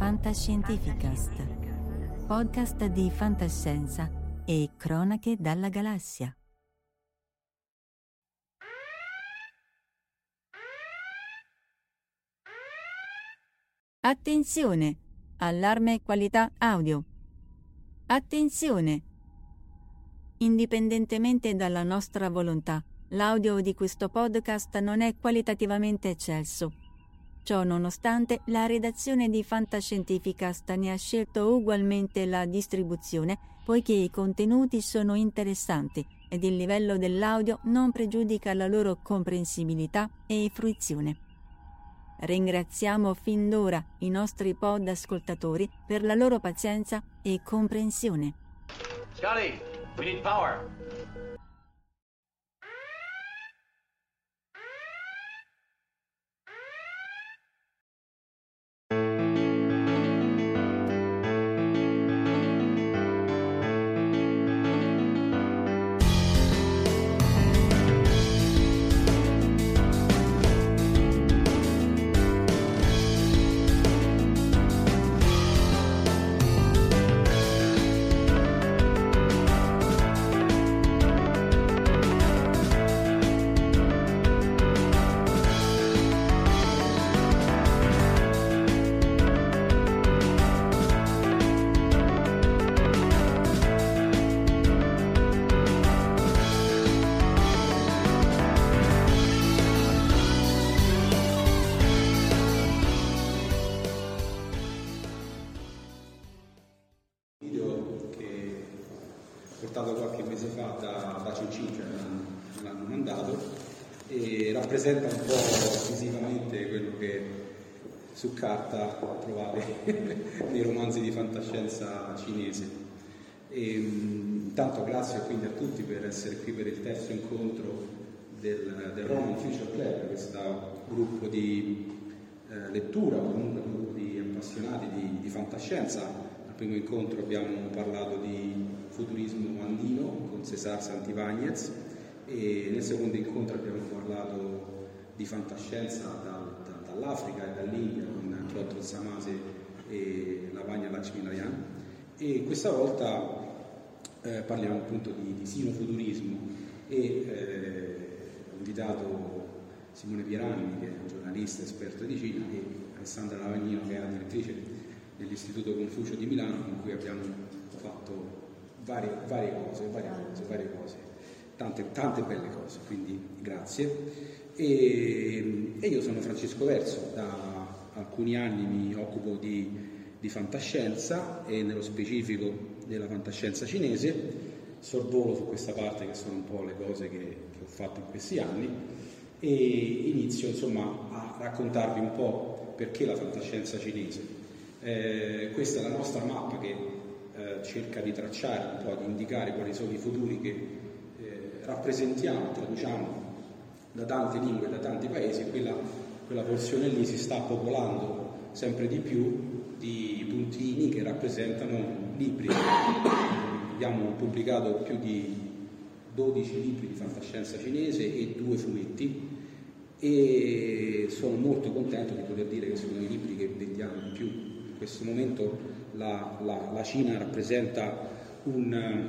Fantascientificast, podcast di fantascienza e cronache dalla galassia. Attenzione! Allarme qualità audio. Attenzione! Indipendentemente dalla nostra volontà, l'audio di questo podcast non è qualitativamente eccelso Ciò nonostante, la redazione di Fantascientificast ne ha scelto ugualmente la distribuzione, poiché i contenuti sono interessanti ed il livello dell'audio non pregiudica la loro comprensibilità e fruizione. Ringraziamo fin d'ora i nostri pod ascoltatori per la loro pazienza e comprensione. Scotty, we need power. Carta trovate nei romanzi di fantascienza cinese. E, intanto grazie quindi a tutti per essere qui per il terzo incontro del, del Roman Future Club, questo gruppo di eh, lettura, comunque gruppo di appassionati di, di fantascienza. Al primo incontro abbiamo parlato di futurismo andino con Cesar Santibagnez e nel secondo incontro abbiamo parlato di fantascienza dal, da, dall'Africa e dall'India Trotto Samase e Lavagna Lakshminayan e questa volta eh, parliamo appunto di, di sinofuturismo. E eh, ho invitato Simone Pieranni che è un giornalista esperto di Cina e Alessandra Lavagnino che è la direttrice dell'Istituto Confucio di Milano con cui abbiamo fatto varie, varie cose, varie cose, varie cose, tante, tante belle cose, quindi grazie. E, e, io sono Francesco Verso, da alcuni anni mi occupo di, di fantascienza e nello specifico della fantascienza cinese, sorvolo su questa parte che sono un po' le cose che, che ho fatto in questi anni e inizio insomma a raccontarvi un po' perché la fantascienza cinese. Eh, questa è la nostra mappa che eh, cerca di tracciare, un po' di indicare quali sono i futuri che eh, rappresentiamo, traduciamo da tante lingue, da tanti paesi, quella quella porzione lì si sta popolando sempre di più di puntini che rappresentano libri. Abbiamo pubblicato più di 12 libri di fantascienza cinese e due fumetti e sono molto contento di poter dire che sono i libri che vendiamo di più. In questo momento la, la, la Cina rappresenta un,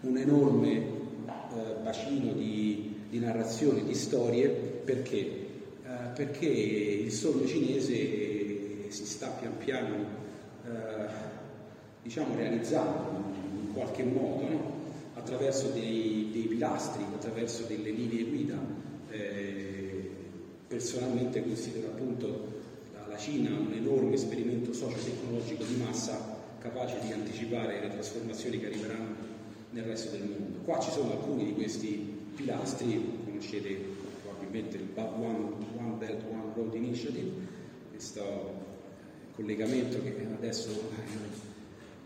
un enorme eh, bacino di, di narrazione, di storie, perché? Eh, perché il sogno cinese si sta pian piano eh, diciamo, realizzando in qualche modo, no? attraverso dei, dei, pilastri, attraverso delle linee guida. Eh, personalmente considero appunto la Cina un enorme esperimento socio-tecnologico di massa capace di anticipare le trasformazioni che arriveranno nel resto del mondo. Qua ci sono alcuni di questi pilastri, conoscete probabilmente il One Belt One Road Initiative, questo collegamento che adesso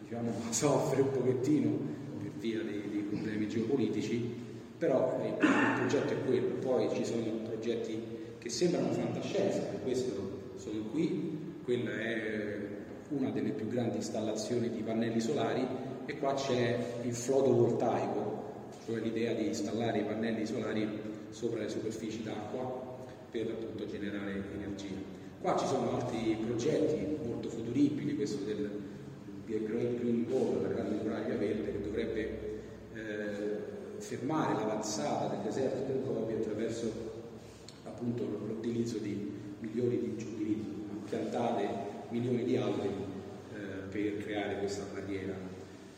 diciamo, soffre un pochettino per via dei, dei problemi geopolitici, però eh, il progetto è quello, poi ci sono progetti che sembrano fantascienza, per questo sono qui, quella è una delle più grandi installazioni di pannelli solari e qua c'è il fotovoltaico, cioè l'idea di installare i pannelli solari sopra le superfici d'acqua per appunto generare energia. Qua ci sono altri progetti molto futuribili, questo del Great Green Wall, la grande muraglia verde, che dovrebbe eh, fermare l'avanzata del deserto del Gobi attraverso appunto l'utilizzo di milioni di, di piantate milioni di alberi eh, per creare questa barriera.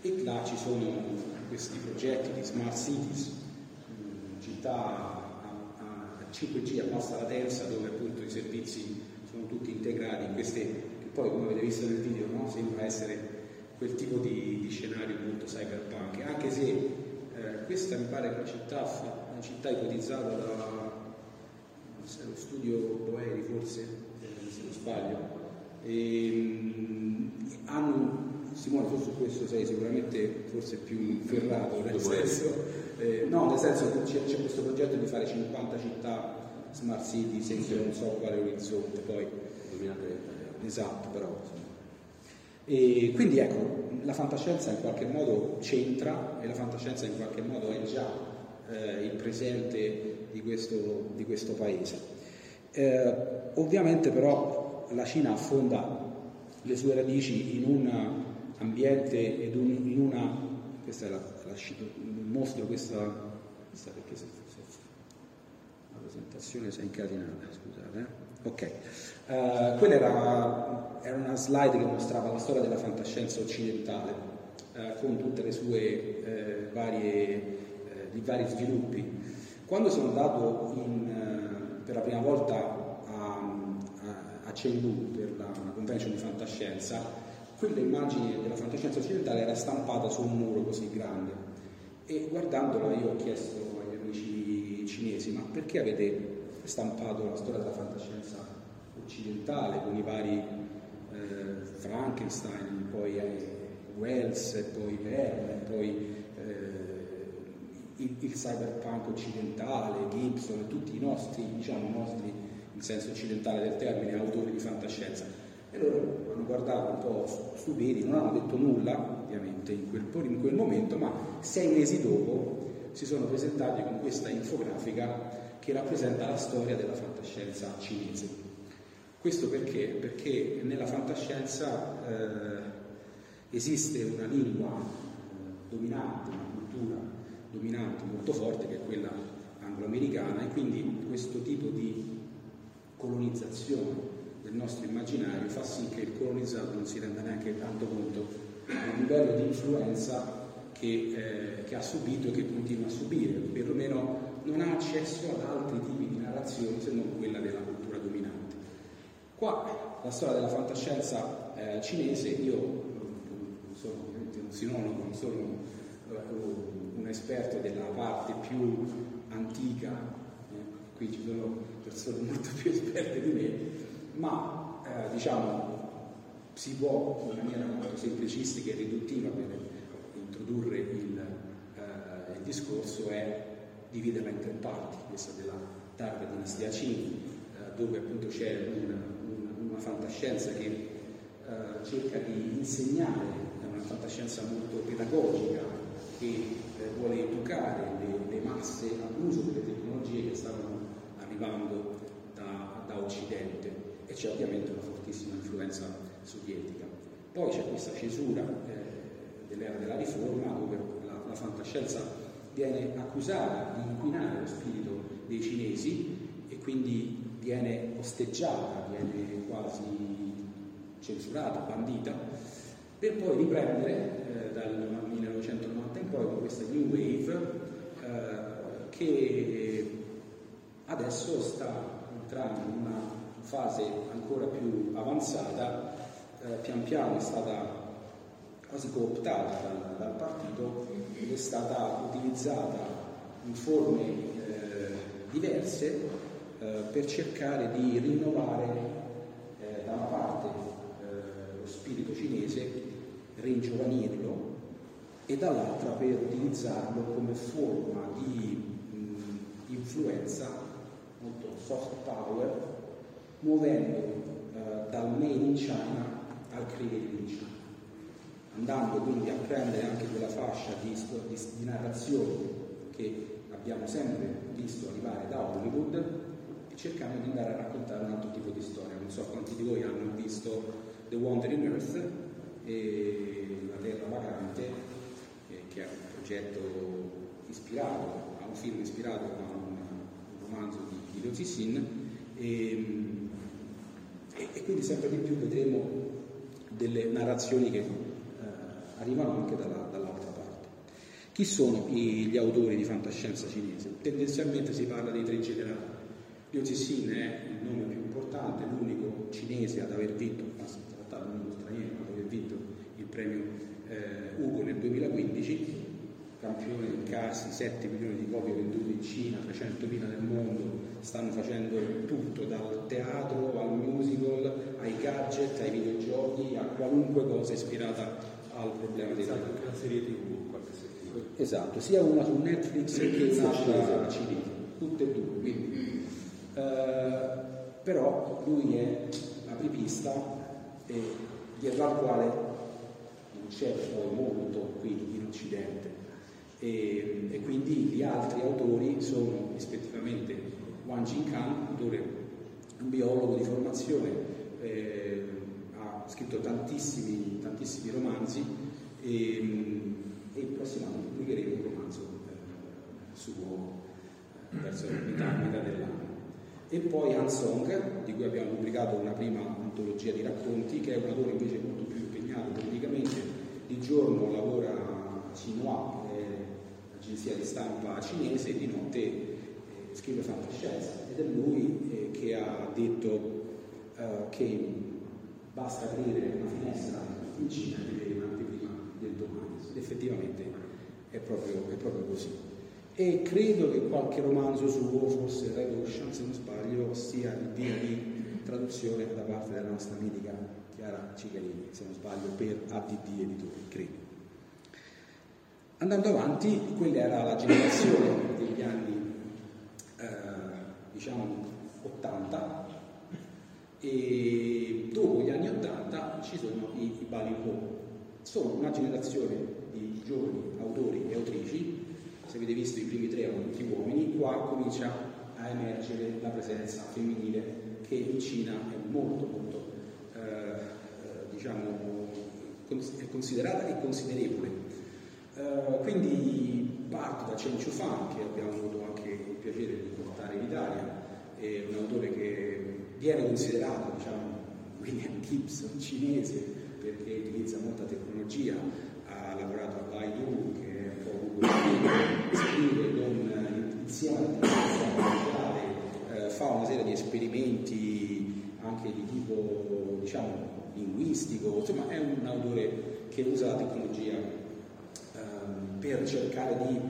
E là ci sono questi progetti di smart cities, mh, città a, a 5G a bassa latenza dove appunto i servizi sono tutti integrati in queste, che poi come avete visto nel video no? sembra essere quel tipo di, di, scenario molto cyberpunk, anche se eh, questa mi pare una città, una città ipotizzata da lo studio Boeri forse, eh, se non sbaglio, e, ehm, hanno, Simone tu su questo sei sicuramente forse più ferrato, nel senso, eh, no, nel senso che c'è, questo progetto di fare 50 città smart city senza non so quale orizzonte poi 2030 esatto però insomma. e quindi ecco la fantascienza in qualche modo c'entra e la fantascienza in qualche modo è già eh, il presente di questo, di questo paese. Eh, ovviamente però la Cina affonda le sue radici in un ambiente ed un, in una questa è la, la mostro questa, questa perché presentazione si è incatenata, scusate. Eh? Ok, uh, quella era, era, una slide che mostrava la storia della fantascienza occidentale uh, con tutte le sue uh, varie, i vari sviluppi. Quando sono andato in, per la prima volta a, a, a Chengdu per la, una convention di fantascienza, quella immagine della fantascienza occidentale era stampata su un muro così grande e guardandola io ho chiesto agli amici cinesi ma perché avete stampato la storia della fantascienza occidentale con i vari eh, Frankenstein, poi eh, Wells, poi Verne, poi eh, il, il, cyberpunk occidentale, Gibson, tutti i nostri, diciamo nostri, in senso occidentale del termine, autori di fantascienza. E loro hanno guardato un po' stupidi, non hanno detto nulla, ovviamente, in quel, in quel momento, ma sei mesi dopo si sono presentati con questa infografica che rappresenta la storia della fantascienza cinese. Questo perché? Perché nella fantascienza eh, esiste una lingua eh, dominante, una cultura dominante molto forte che è quella angloamericana e quindi questo tipo di colonizzazione del nostro immaginario fa sì che il colonizzato non si renda neanche tanto conto del livello di influenza che, eh, che ha subito e che continua a subire, perlomeno non ha accesso ad altri tipi di narrazioni se non quella della cultura dominante. Qua la storia della fantascienza eh, cinese, io non sono un sinologo, non sono uh, un esperto della parte più antica, eh, qui ci sono persone molto più esperte di me, ma eh, diciamo si può in maniera molto semplicistica e riduttiva per introdurre il, eh, il discorso è dividerla in tre parti, questa della tarda dinastia Qing, eh, dove appunto c'è una, una, una fantascienza che eh, cerca di insegnare, è una fantascienza molto pedagogica che eh, vuole educare le, le masse all'uso delle tecnologie che stavano arrivando da, da Occidente e c'è ovviamente una fortissima influenza sovietica. Poi c'è questa cesura eh, dell'era della riforma dove la, la fantascienza viene accusata di inquinare lo spirito dei cinesi e quindi viene osteggiata, viene quasi censurata, bandita, per poi riprendere eh, dal 1990 in poi con questa New Wave eh, che adesso sta entrando in una fase ancora più avanzata, eh, pian piano è stata quasi cooptata dal, dal partito ed è stata utilizzata in forme eh, diverse eh, per cercare di rinnovare eh, da una parte eh, lo spirito cinese, ringiovanirlo e dall'altra per utilizzarlo come forma di mh, influenza molto soft power muovendo eh, dal made in China al creative in China andando quindi a prendere anche quella fascia di, di, di narrazioni che abbiamo sempre visto arrivare da Hollywood e cercando di andare a raccontare un altro tipo di storia. Non so quanti di voi hanno visto The Wandering Earth e La Terra Vacante, eh, che è un progetto ispirato, a un film ispirato a un, romanzo di, Liu Cixin e, e, e, quindi sempre di più vedremo delle narrazioni che arrivano anche dalla, dall'altra parte. Chi sono gli autori di fantascienza cinese? Tendenzialmente si parla dei tre generali. Liu Cixin è il nome più importante, l'unico cinese ad aver vinto, in realtà l'unico straniero ad aver vinto il premio eh, Ugo nel 2015, campione in casi, 7 milioni di copie vendute in Cina, 300.000 nel mondo, stanno facendo tutto dal teatro al musical, ai gadget, ai videogiochi, a qualunque cosa ispirata al problema dei esatto, la serie tv qualche serie esatto sia una su Netflix che un'altra cinese tutte e due quindi eh, però lui è apripista e dietro al quale non c'è poi molto qui in Occidente e, e, quindi gli altri autori sono rispettivamente Wang Jingkan, autore, un biologo di formazione eh, ha scritto tantissimi, tantissimi romanzi e, e prossimamente pubblicheremo un romanzo eh, suo eh, verso metà, metà dell'anno. E poi Han Song, di cui abbiamo pubblicato una prima antologia di racconti, che è un autore invece molto più impegnato politicamente. Di giorno lavora a Xinhua, l'agenzia di stampa cinese, di notte eh, scrive fantascienza. Ed è lui eh, che ha detto eh, che basta aprire una finestra in Cina e vedere un'anteprima del domani. Effettivamente è proprio, è proprio, così. E credo che qualche romanzo suo, forse Red Ocean, se non sbaglio, sia in via di traduzione da parte della nostra mitica Chiara Cicarini, se non sbaglio, per ADD Editori, credo. Andando avanti, quella era la generazione degli anni, eh, diciamo, 80, e dopo gli anni 80 ci sono i, i Ballyhoo. Sono una generazione di giovani autori e autrici, se avete visto i primi tre erano tutti uomini, qua comincia a emergere la presenza femminile che in Cina è molto molto eh, eh diciamo è considerata e considerevole. Uh, quindi parto da Chen Chufan che abbiamo avuto anche il piacere di portare in Italia, è un autore che viene considerato diciamo, William Gibson cinese perché utilizza molta tecnologia, ha lavorato a Baidu che è un po' Google scrive con insieme eh, fa una serie di esperimenti anche di tipo diciamo, linguistico, insomma è un autore che usa la tecnologia eh, per cercare di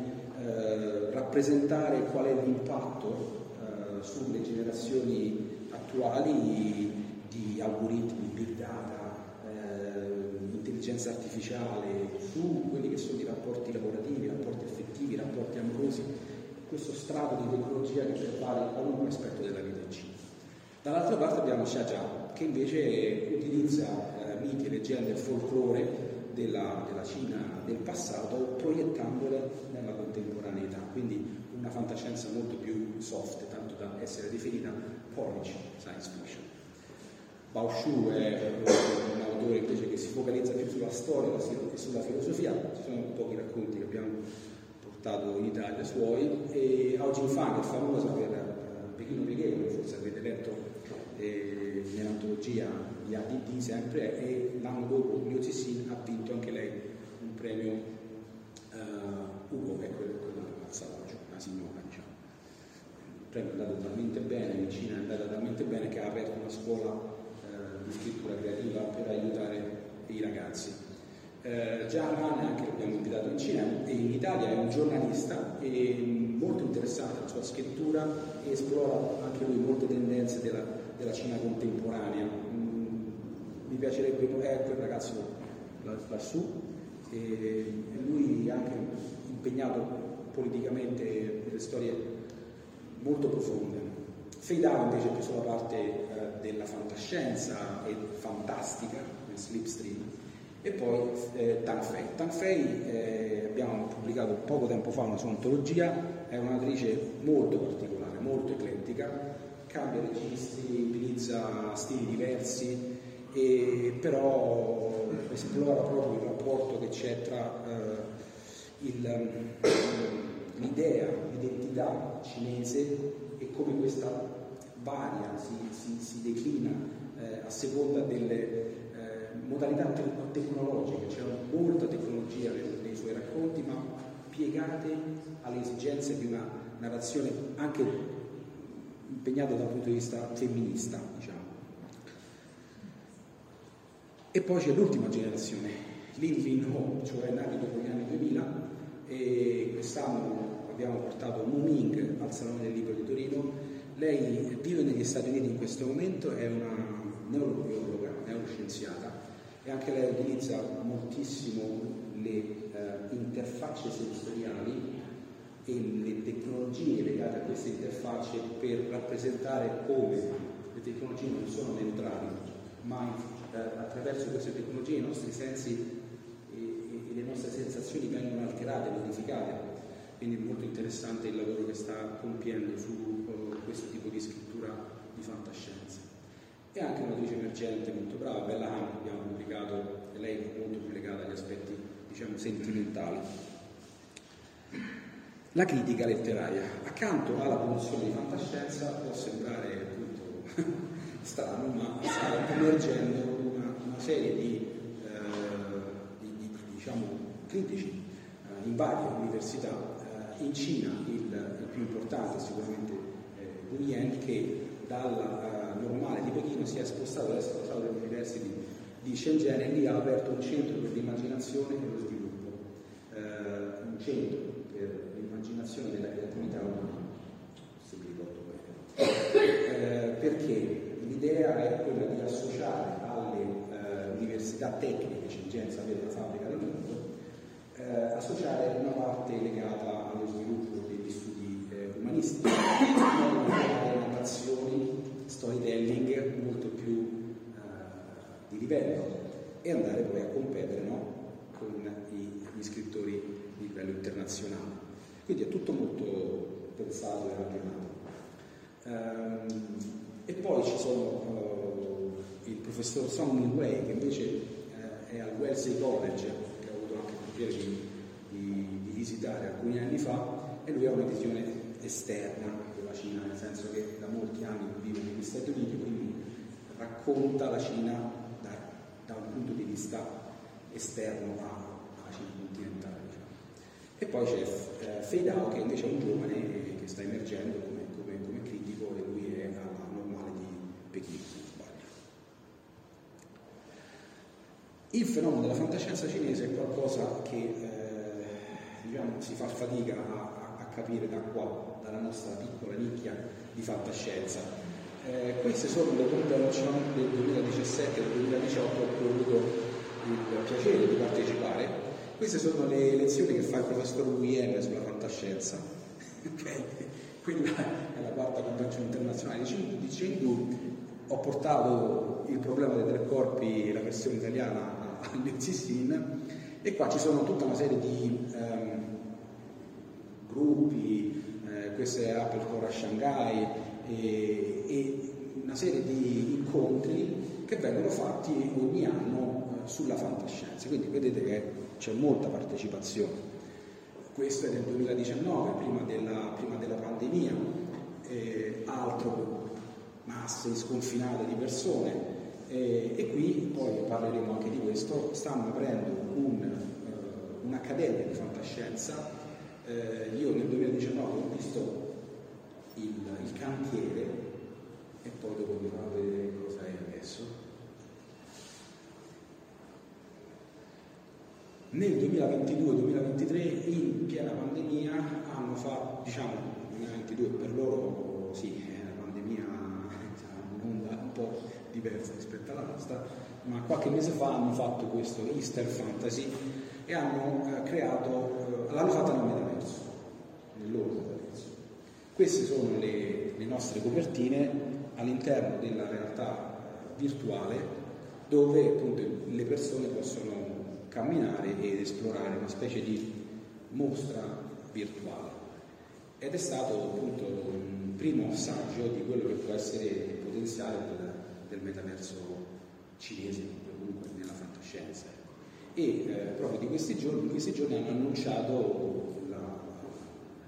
eh, rappresentare qual è l'impatto eh, sulle generazioni attuali di algoritmi, big data, eh, intelligenza artificiale, su quelli che sono i rapporti lavorativi, rapporti affettivi, rapporti amorosi, questo strato di tecnologia che prepara qualunque aspetto della vita in Cina. Dall'altra parte abbiamo Shah Jahan, che invece utilizza eh, miti, leggende e folklore della, della, Cina del passato proiettandole nella contemporaneità, quindi una fantascienza molto più soft, tanto da essere definita polish science fiction. Bao Shu è un autore invece che si focalizza più sulla storia e sulla filosofia, ci sono pochi racconti che abbiamo portato in Italia suoi, e Ao Jin è famosa per uh, Pechino Pieghevole, forse avete letto eh, nell'antologia di ADD sempre, e l'anno dopo Liu Cixin ha vinto anche lei un premio uh, Ugo, quello, quello al Salvaggio, una signora diciamo. Il premio è andato talmente bene, in Cina è andata talmente bene che ha aperto una scuola di scrittura creativa per aiutare i ragazzi. Eh, Gian Van, anche l'abbiamo invitato in Cina, e in Italia è un giornalista e molto interessato alla sua scrittura e esplora anche lui molte tendenze della, della Cina contemporanea. Mi piacerebbe, è quel ragazzo lassù, e, lui è anche impegnato politicamente delle storie molto profonde. Feidao invece è più sulla parte eh, della fantascienza e fantastica, nel slipstream, e poi eh, Tang Fei. Tang Fei eh, abbiamo pubblicato poco tempo fa una sua antologia, è un'autrice molto particolare, molto eclettica, cambia registri, utilizza stili diversi, e però esplora proprio il rapporto che c'è tra eh, il, l'idea, l'identità cinese e come questa varia, si, si, si declina eh, a seconda delle eh, modalità te- tecnologiche, c'è molta tecnologia nei, nei, suoi racconti, ma piegate alle esigenze di una narrazione anche impegnata dal punto di vista femminista, diciamo. E poi c'è l'ultima generazione, Lin Lin cioè nati dopo gli anni 2000, e quest'anno abbiamo portato Mu Ming al Salone del Libro di Torino. Lei vive negli Stati Uniti in questo momento, è una neurobiologa, neuroscienziata e anche lei utilizza moltissimo le eh, interfacce sensoriali e le tecnologie legate a queste interfacce per rappresentare come le tecnologie non sono neutrali, ma attraverso queste tecnologie i nostri sensi e, le nostre sensazioni vengono alterate, modificate. Quindi è molto interessante il lavoro che sta compiendo su questo tipo di scrittura di fantascienza. E anche un'autrice emergente molto brava, Bella Ham, abbiamo pubblicato, e lei è molto più legata agli aspetti, diciamo, sentimentali. La critica letteraria. Accanto alla produzione di fantascienza può sembrare appunto strano, ma sta emergendo serie di, eh, di, di, diciamo, critici eh, in varie università. Eh, in Cina il, il più importante sicuramente Nguyen che dalla uh, normale di Pechino si è spostato adesso alla University di Shenzhen e lì ha aperto un centro per l'immaginazione e lo sviluppo, uh, un centro per l'immaginazione della creatività umana, se mi ricordo bene, uh, perché l'idea è quella di associare università tecniche, Shenzhen sapete la fabbrica del mondo, associare una parte legata allo sviluppo degli studi umanistici narrazioni, storytelling molto più uh, di livello e andare poi a competere no? con i, gli scrittori di livello internazionale. Quindi è tutto molto pensato e ragionato. Um, e poi ci sono uh, il professor Song Wei che invece uh, è al Wellesley College, che ho avuto anche il piacere di, di, di visitare alcuni anni fa, e lui ha una visione esterna della Cina, nel senso che da molti anni vive negli Stati Uniti, quindi racconta la Cina da, da un punto di vista esterno alla Cina continentale. Diciamo. E poi c'è eh, Feidao che invece è un giovane che sta emergendo come, come, come critico e lui è alla normale di Pechino, se non sbaglio. Il fenomeno della fantascienza cinese è qualcosa che eh, diciamo, si fa fatica a capire da qua, dalla nostra piccola nicchia di fantascienza. Eh, queste sono le convention del 2017 e del 2018 a cui ho avuto il piacere di partecipare. Queste sono le lezioni che fa il professor Nguyen sulla fantascienza. okay? Quella è la quarta convenzione internazionale di Chengdu ho portato il problema dei tre corpi, la versione italiana, all'Enzistin e qua ci sono tutta una serie di ehm, gruppi, eh, questo è Apple Core a Shanghai e, e, una serie di incontri che vengono fatti ogni anno eh, sulla fantascienza, quindi vedete che c'è molta partecipazione. Questo è nel 2019, prima della, prima della pandemia, eh, altro masse sconfinate di persone eh, e qui poi parleremo anche di questo, stanno aprendo un, uh, un'accademia di fantascienza, eh, io nel 2019 ho visto il, il cantiere e poi dopo vi farò vedere cosa è adesso. Nel 2022-2023, in piena pandemia, hanno fatto, diciamo, 2022 per loro sì, la pandemia è un'onda un po' diversa rispetto alla nostra, ma qualche mese fa hanno fatto questo Easter Fantasy e hanno eh, creato, eh, l'hanno fatta nel metaverso, nel loro metaverso. Queste sono le, le nostre copertine all'interno della realtà virtuale dove appunto le persone possono camminare ed esplorare una specie di mostra virtuale. Ed è stato appunto un primo assaggio di quello che può essere il potenziale del, del metaverso cinese, comunque nella fantascienza. E eh, proprio di questi giorni, in questi giorni hanno annunciato la,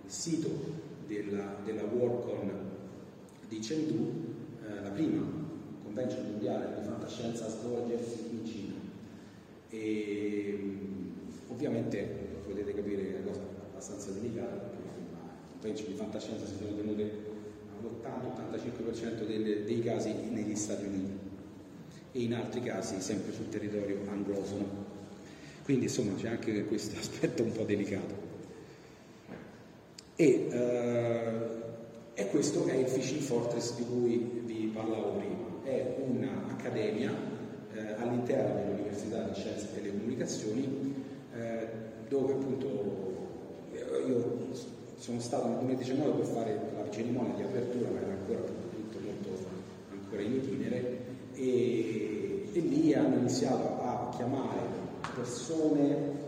il sito della, della Worldcon di Chengdu, eh, la prima convention mondiale di fantascienza a svolgersi in Cina. E ovviamente potete capire che è una cosa abbastanza delicata perché le convention di fantascienza si sono tenute all'80-85% dei casi negli Stati Uniti e in altri casi sempre sul territorio anglofono. Quindi insomma c'è anche questo aspetto un po' delicato. E, eh, e questo è il Fishing Fortress di cui vi parlavo prima. È un'accademia eh, all'interno dell'Università di Scienze e Telecomunicazioni eh, dove appunto io sono stato nel 2019 per fare la cerimonia di apertura, ma era ancora tutto molto ancora in itinere, e, e lì hanno iniziato a chiamare persone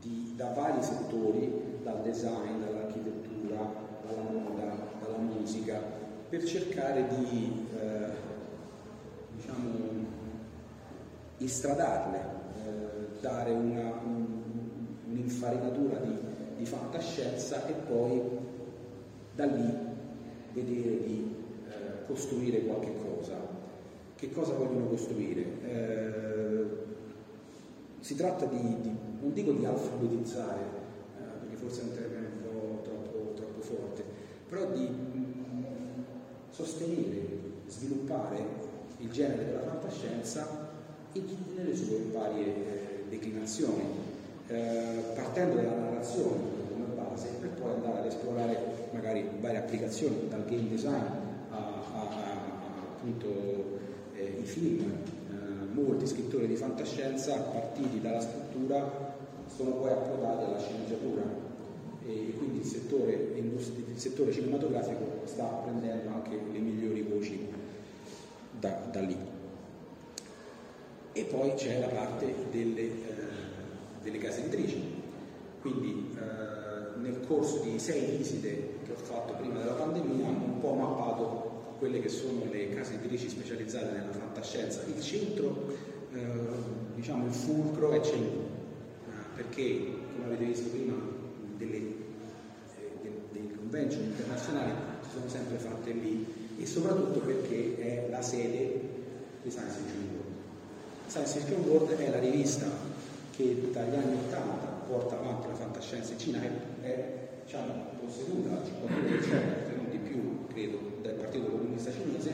di, da vari settori, dal design, dall'architettura, dalla moda, dalla musica, per cercare di eh, diciamo, istradarle, eh, dare una, un, un'infarinatura di, di fantascienza e poi da lì vedere di eh, costruire qualche cosa. Che cosa vogliono costruire? Eh, si tratta di, di, non dico di alfabetizzare, eh, perché forse è un termine un po' troppo, troppo forte, però di mh, sostenere, sviluppare il genere della fantascienza nelle sue varie eh, declinazioni, eh, partendo dalla narrazione base per poi andare ad esplorare magari varie applicazioni, dal game design a, a, a appunto eh, i film. Eh, molti scrittori di fantascienza partiti dalla scrittura sono poi approdati alla sceneggiatura e quindi il settore, il settore cinematografico sta prendendo anche le migliori voci da, da lì. E poi c'è la parte delle, eh, delle case editrici, quindi eh, nel corso di sei visite che ho fatto prima della pandemia hanno un po' mappato quelle che sono le case editrici specializzate nella fantascienza. Il centro, eh, diciamo il fulcro è Cellù, eh, perché come avete visto prima delle, eh, delle convention internazionali si sono sempre fatte lì e soprattutto perché è la sede di Science Fiction World. Science Fiction World è la rivista che dagli anni 80 porta avanti la fantascienza in Cina, è, è diciamo, posseduta al 52%, se non di più, credo, dal Partito Comunista Cinese,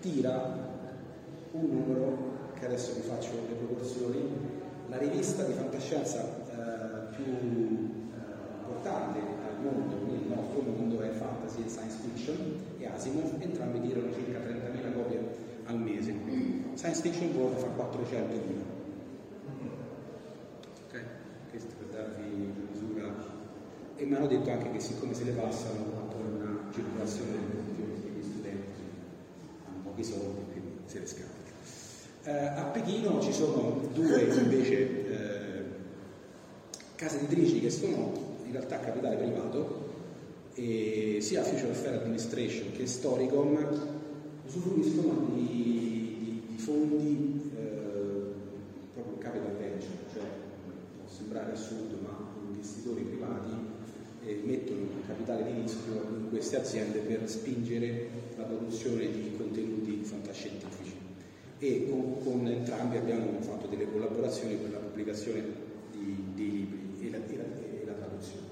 tira un numero che adesso vi faccio le proporzioni, la rivista di fantascienza eh, più eh, importante al mondo, nel nostro mondo è Fantasy e Science Fiction e Asimov, entrambi tirano circa 30.000 copie al mese. Science Fiction World fa 400.000 e mi hanno detto anche che siccome se le passano con una circolazione degli studenti hanno pochi soldi, quindi se ne scappa. Eh, a Pechino ci sono due invece eh, case editrici che sono in realtà capitale privato e sia Future Affair Administration che Storicom usufruiscono di, di, di fondi eh, proprio capital venture, cioè può sembrare assurdo ma investitori privati eh, mettono capitale di rischio in queste aziende per spingere la produzione di contenuti fantascientifici e con, con, entrambi abbiamo fatto delle collaborazioni per la pubblicazione di, dei libri e la, e la, e la traduzione.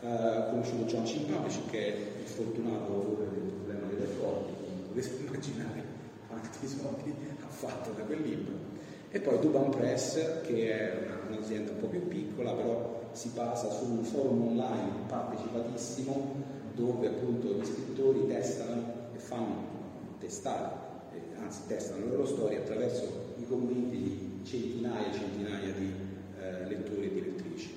Uh, conosciuto John C. Che è il fortunato autore del problema dei rapporti, potete immaginare quanti soldi ha fatto da quel libro. E poi Duban Press che è una, un'azienda un po' più piccola però si basa su un forum online partecipatissimo dove appunto gli scrittori testano e fanno testare anzi testano le loro storie attraverso i commenti di centinaia e centinaia di eh, lettori e di lettrici.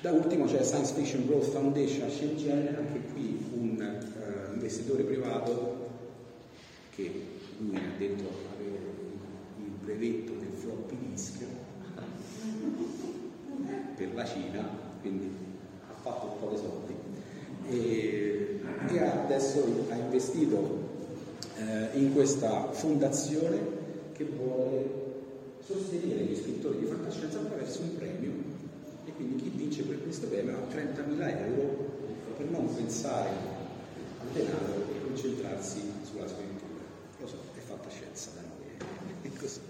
Da ultimo c'è Science Fiction Growth Foundation a Shenzhen, anche qui un eh, investitore privato che lui ha detto avere il brevetto del floppy disk per la Cina, quindi ha fatto un po' di soldi e, e adesso ha investito eh, in questa fondazione che vuole sostenere gli scrittori di fantascienza attraverso un premio e quindi chi vince per questo premio ha 30.000 euro per non pensare al denaro e concentrarsi sulla scrittura. Lo so, è fantascienza da noi, è così.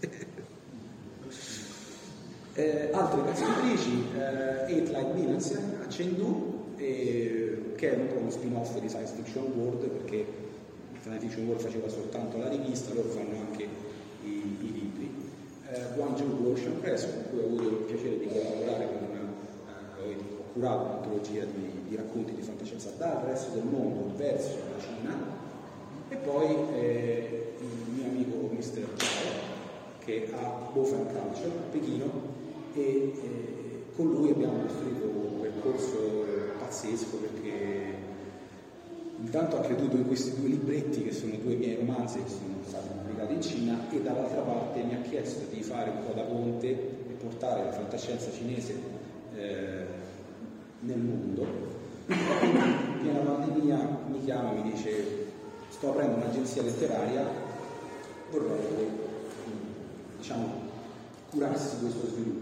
Eh, altre case editrici, eh, Eight Light Minutes a Chengdu, eh, che è un po' uno spin-off di Science Fiction World perché Science Fiction World faceva soltanto la rivista, loro fanno anche i, i libri. Eh, Guangzhou Ocean Press, con cui ho avuto il piacere di collaborare con una, eh, ho curato un'antologia di, di, racconti di fantascienza dal resto del mondo verso la Cina, e poi eh, il mio amico Mr. Zhao, che ha Bofan Culture a Pechino, e eh, con lui abbiamo costruito un percorso pazzesco perché Intanto ha creduto in questi due libretti che sono due miei romanzi che sono stati pubblicati in Cina e dall'altra parte mi ha chiesto di fare un po' da ponte e portare la fantascienza cinese eh, nel mondo. Piena pandemia mi chiama e mi dice sto aprendo un'agenzia letteraria, vorrei diciamo, curarsi questo sviluppo.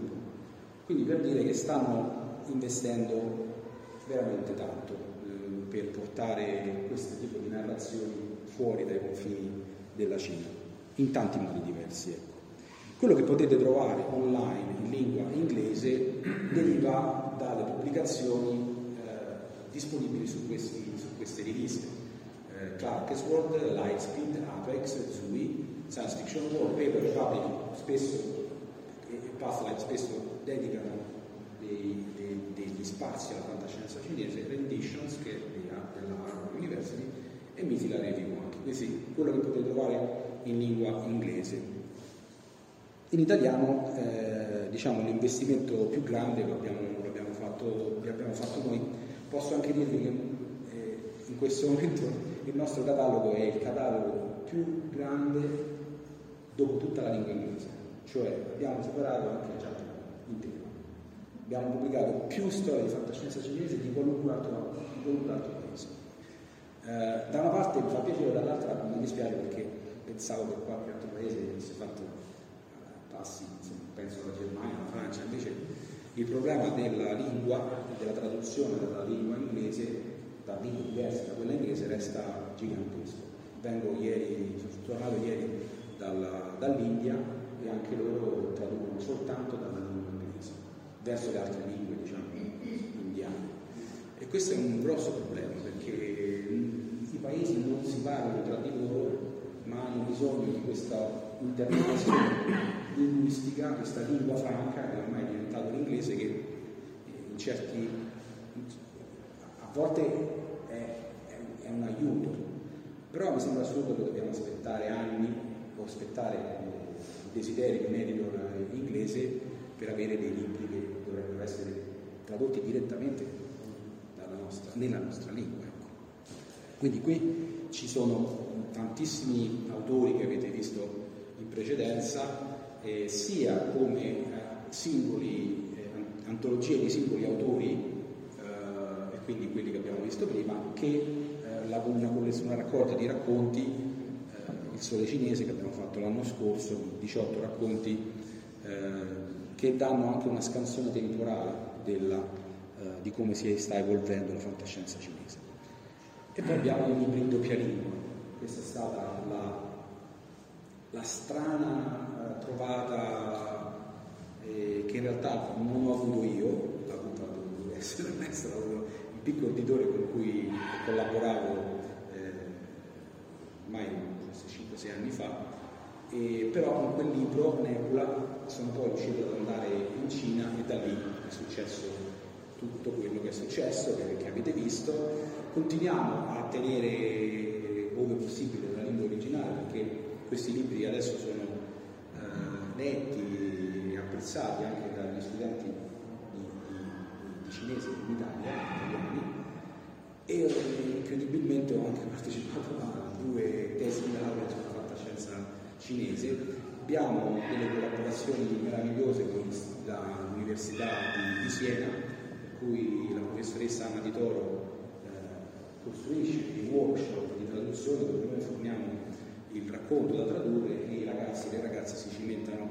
Quindi per dire che stanno investendo veramente tanto per portare questo tipo di narrazioni fuori dai confini della Cina, in tanti modi diversi. Ecco. Quello che potete trovare online in lingua inglese deriva dalle pubblicazioni eh, disponibili su, questi, su, queste riviste. Eh, Clark's World, Lightspeed, Apex, Zui, Science Fiction World, Paper Republic spesso e Pathlight spesso dedicano dei, dei, degli spazi alla fantascienza cinese, Renditions che della Harvard University e Miti la Review anche. Questi quello che potete trovare in lingua inglese. In italiano eh, diciamo l'investimento più grande lo abbiamo, l'abbiamo, fatto, l'abbiamo fatto noi. Posso anche dirvi che eh, in questo momento il nostro catalogo è il catalogo più grande dopo tutta la lingua inglese, cioè abbiamo superato anche il Giappone intero. Abbiamo pubblicato più storie di fantascienza cinese di qualunque altro, di qualunque altro eh, da una parte mi fa piacere, dall'altra mi dispiace perché pensavo che qualche altro paese avesse fatto uh, passi, insomma, penso alla Germania, alla Francia, invece il problema della lingua, della traduzione dalla lingua inglese, da lingue diverse da quella inglese, resta gigantesco. Vengo ieri, sono tornato ieri dalla, dall'India e anche loro traducono soltanto dalla verso le altre lingue, diciamo, indiane. E questo è un grosso problema perché paesi non si parlano tra di loro, ma hanno bisogno di questa internazionale linguistica, questa lingua franca che ormai è diventato l'inglese che in certi a volte è, è, è un aiuto, però mi sembra assurdo che dobbiamo aspettare anni o aspettare il desiderio di un editor inglese per avere dei libri che dovrebbero essere tradotti direttamente nostra, nella nostra lingua. Quindi qui ci sono tantissimi autori che avete visto in precedenza, eh, sia come eh, singoli, eh, antologie di singoli autori, eh, e quindi quelli che abbiamo visto prima, che eh, la, una, raccolta di racconti, Il Sole Cinese, che abbiamo fatto l'anno scorso, 18 racconti che danno anche una scansione temporale della, di come si sta evolvendo la fantascienza cinese. E poi abbiamo i libri in doppia lingua, questa è stata la, la strana eh, trovata eh, che in realtà non ho avuto io, la colpa deve essere maestra, il piccolo editore con cui collaboravo eh, ormai forse 5-6 anni fa, e, però con quel libro, Nebula, sono poi riuscito ad andare in Cina e da lì è successo tutto quello che è successo, che, che avete visto. Continuiamo a tenere ove possibile la lingua originale, perché questi libri adesso sono eh, letti e apprezzati anche dagli studenti di, di, di cinese in Italia, italiani, e eh, incredibilmente ho anche partecipato a due tesi di laurea cinese. Abbiamo delle collaborazioni meravigliose con l'Università di, di Siena, per cui la professoressa Anna Di Toro eh, costruisce dei workshop traduzione dove noi forniamo il racconto da tradurre e i ragazzi e le ragazze si cimentano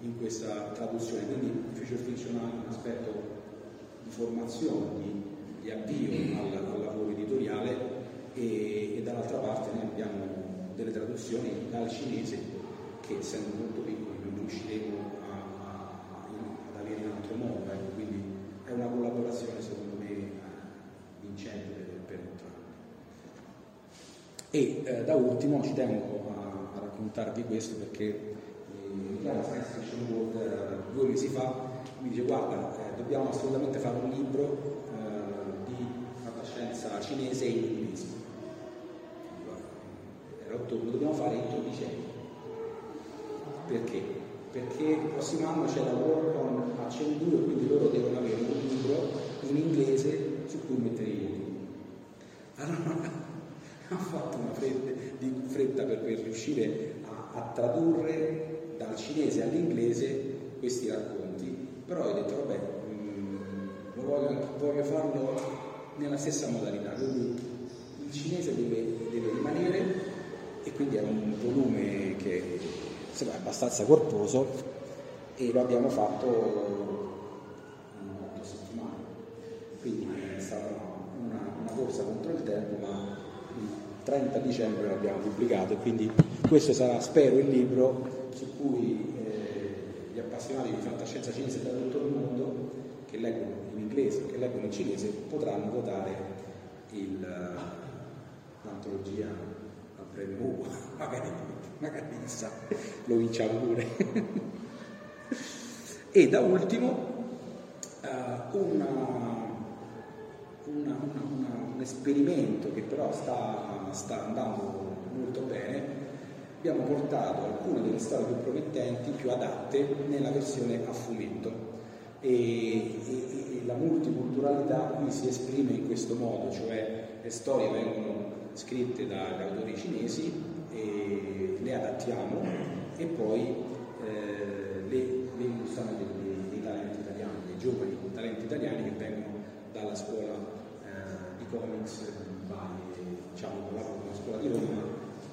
in questa traduzione. Quindi future fiction ha un aspetto di formazione, di, di avvio al, al, lavoro editoriale e, e, dall'altra parte noi abbiamo delle traduzioni dal cinese che essendo molto piccoli non riusciremo a, a, ad avere in altro modo, ecco, quindi è una collaborazione secondo me vincente e eh, da ultimo ci tengo a, a, raccontarvi questo perché eh, Science Fiction World eh, due mesi fa mi dice guarda eh, dobbiamo assolutamente fare un libro eh, di fantascienza cinese in inglese era ottobre, dobbiamo fare entro dicembre perché? perché il prossimo anno c'è la World a Chengdu quindi loro devono avere un libro in inglese su cui mettere i titoli allora ha fatto una fretta, di fretta per, per riuscire a, a, tradurre dal cinese all'inglese questi racconti, però ho detto vabbè, mm, voglio, voglio, farlo nella stessa modalità, quindi il cinese deve, deve rimanere e quindi è un volume che insomma, abbastanza corposo e lo abbiamo fatto in otto settimane, quindi è stata una, una corsa contro il tempo ma 30 dicembre l'abbiamo pubblicato e quindi questo sarà, spero, il libro su cui eh, gli appassionati di fantascienza cinese da tutto il mondo, che leggono in inglese, che leggono in cinese, potranno votare il, l'antologia Ugo, magari, magari chissà, lo vinciamo pure. e da ultimo uh, una, una, una, un esperimento che però sta sta andando molto bene, abbiamo portato alcune delle storie più promettenti, più adatte, nella versione a fumetto. E, e, e la multiculturalità qui si esprime in questo modo, cioè le storie vengono scritte da, autori cinesi, e le adattiamo e poi eh, le, le illustrano dei, dei, talenti italiani, dei giovani talenti italiani che vengono dalla scuola eh, di comics diciamo, lavoro con la scuola di Roma,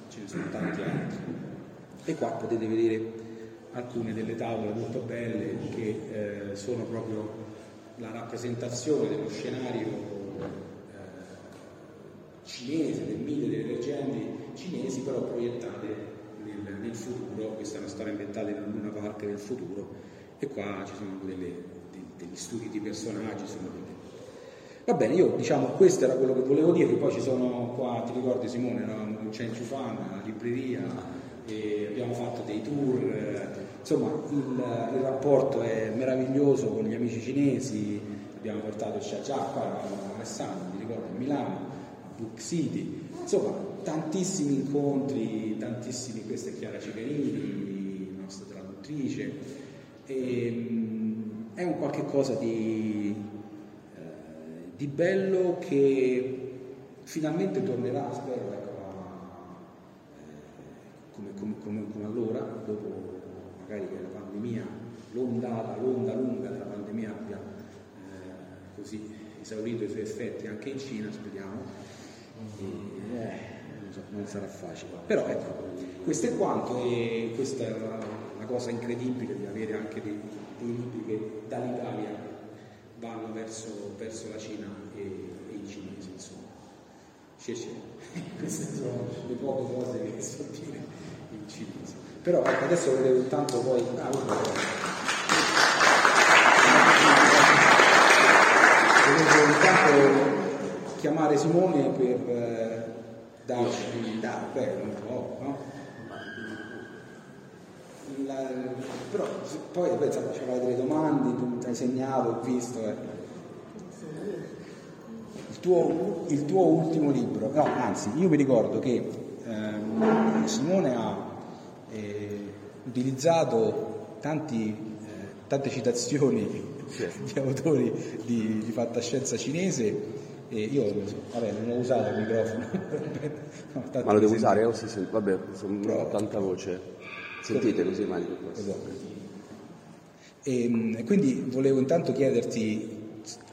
ce ne sono tanti altri. E qua potete vedere alcune delle tavole molto belle che eh, sono proprio la rappresentazione dello scenario cinese, del mito, delle leggende cinesi, però proiettate nel, nel, futuro. Questa è una storia inventata in una parte del futuro. E qua ci sono delle, degli studi di personaggi, Va bene, io diciamo questo era quello che volevo dire, poi ci sono qua, ti ricordi Simone, no? c'è in Ciufana, la libreria, abbiamo fatto dei tour, insomma il, il, rapporto è meraviglioso con gli amici cinesi, abbiamo portato già qua Alessandro, ti ricordi, a Milano, Book City, insomma tantissimi incontri, tantissimi, questa è Chiara Cicherini, nostra traduttrice, e, è un qualche cosa di di bello che finalmente tornerà, spero, ecco, come, come, come, come allora, dopo magari che la pandemia, l'ondata, l'onda lunga della pandemia abbia eh, così esaurito i suoi effetti anche in Cina, speriamo. Non, sarà facile. Però ecco, questo è quanto e questa è una, cosa incredibile di avere anche dei, dei libri che dall'Italia vanno verso, verso la Cina e, e, i cinesi, insomma. Cece. Queste sono le poche cose che so dire in cinese. Però ecco, adesso vorrei intanto poi... Ah, volevo intanto chiamare Simone per eh, darci... Da, beh, un po', no? La, però poi pensa, c'erano delle domande, tu hai segnato, ho visto. Eh. Il, tuo, il, tuo, ultimo libro, no, anzi, io mi ricordo che ehm, Simone ha eh, utilizzato tanti, eh, tante citazioni di autori di, di fantascienza cinese e io vabbè, non ho usato il microfono. no, Ma lo devo usare? Oh, sì, sì, vabbè, sono tanta voce. Sentite così meglio. E, ehm, quindi volevo intanto chiederti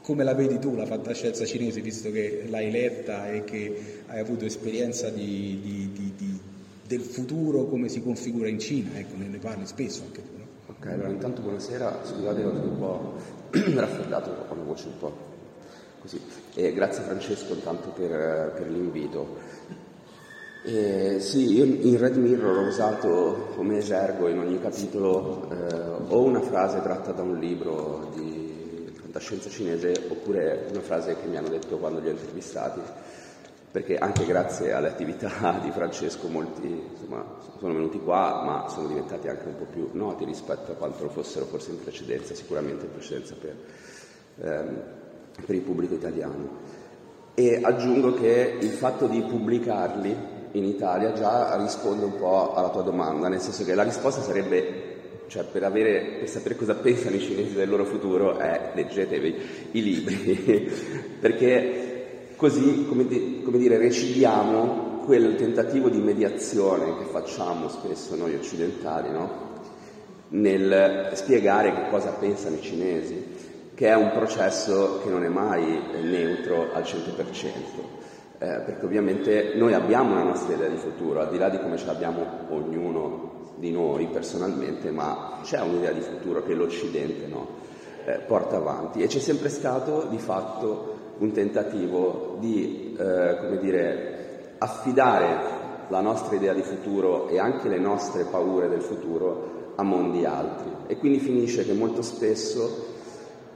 come la vedi tu la fantascienza cinese, visto che l'hai letta e che hai avuto esperienza di, di, di, del futuro, come si configura in Cina, ecco, ne parli spesso anche tu. No? Ok, allora intanto buonasera, scusate ho un po' raffreddato, ho la voce un po' così. E grazie Francesco intanto per, per l'invito. Eh, sì, io in Red Mirror ho usato come esergo in ogni capitolo eh, o una frase tratta da un libro di fantascienza cinese oppure una frase che mi hanno detto quando li ho intervistati, perché anche grazie alle attività di Francesco molti insomma, sono venuti qua ma sono diventati anche un po' più noti rispetto a quanto lo fossero forse in precedenza, sicuramente in precedenza per, ehm, per il pubblico italiano. E aggiungo che il fatto di pubblicarli in Italia già risponde un po' alla tua domanda, nel senso che la risposta sarebbe, cioè per, avere, per sapere cosa pensano i cinesi del loro futuro, è leggetevi i libri, perché così, come, di, come dire, recidiamo quel tentativo di mediazione che facciamo spesso noi occidentali, no? nel spiegare che cosa pensano i cinesi, che è un processo che non è mai neutro al 100% eh, perché ovviamente noi abbiamo una nostra idea di futuro, al di là di come ce l'abbiamo ognuno di noi personalmente, ma c'è un'idea di futuro che l'Occidente no, eh, porta avanti. E c'è sempre stato di fatto un tentativo di, eh, dire, affidare la nostra idea di futuro e anche le nostre paure del futuro a mondi altri. E quindi finisce che molto spesso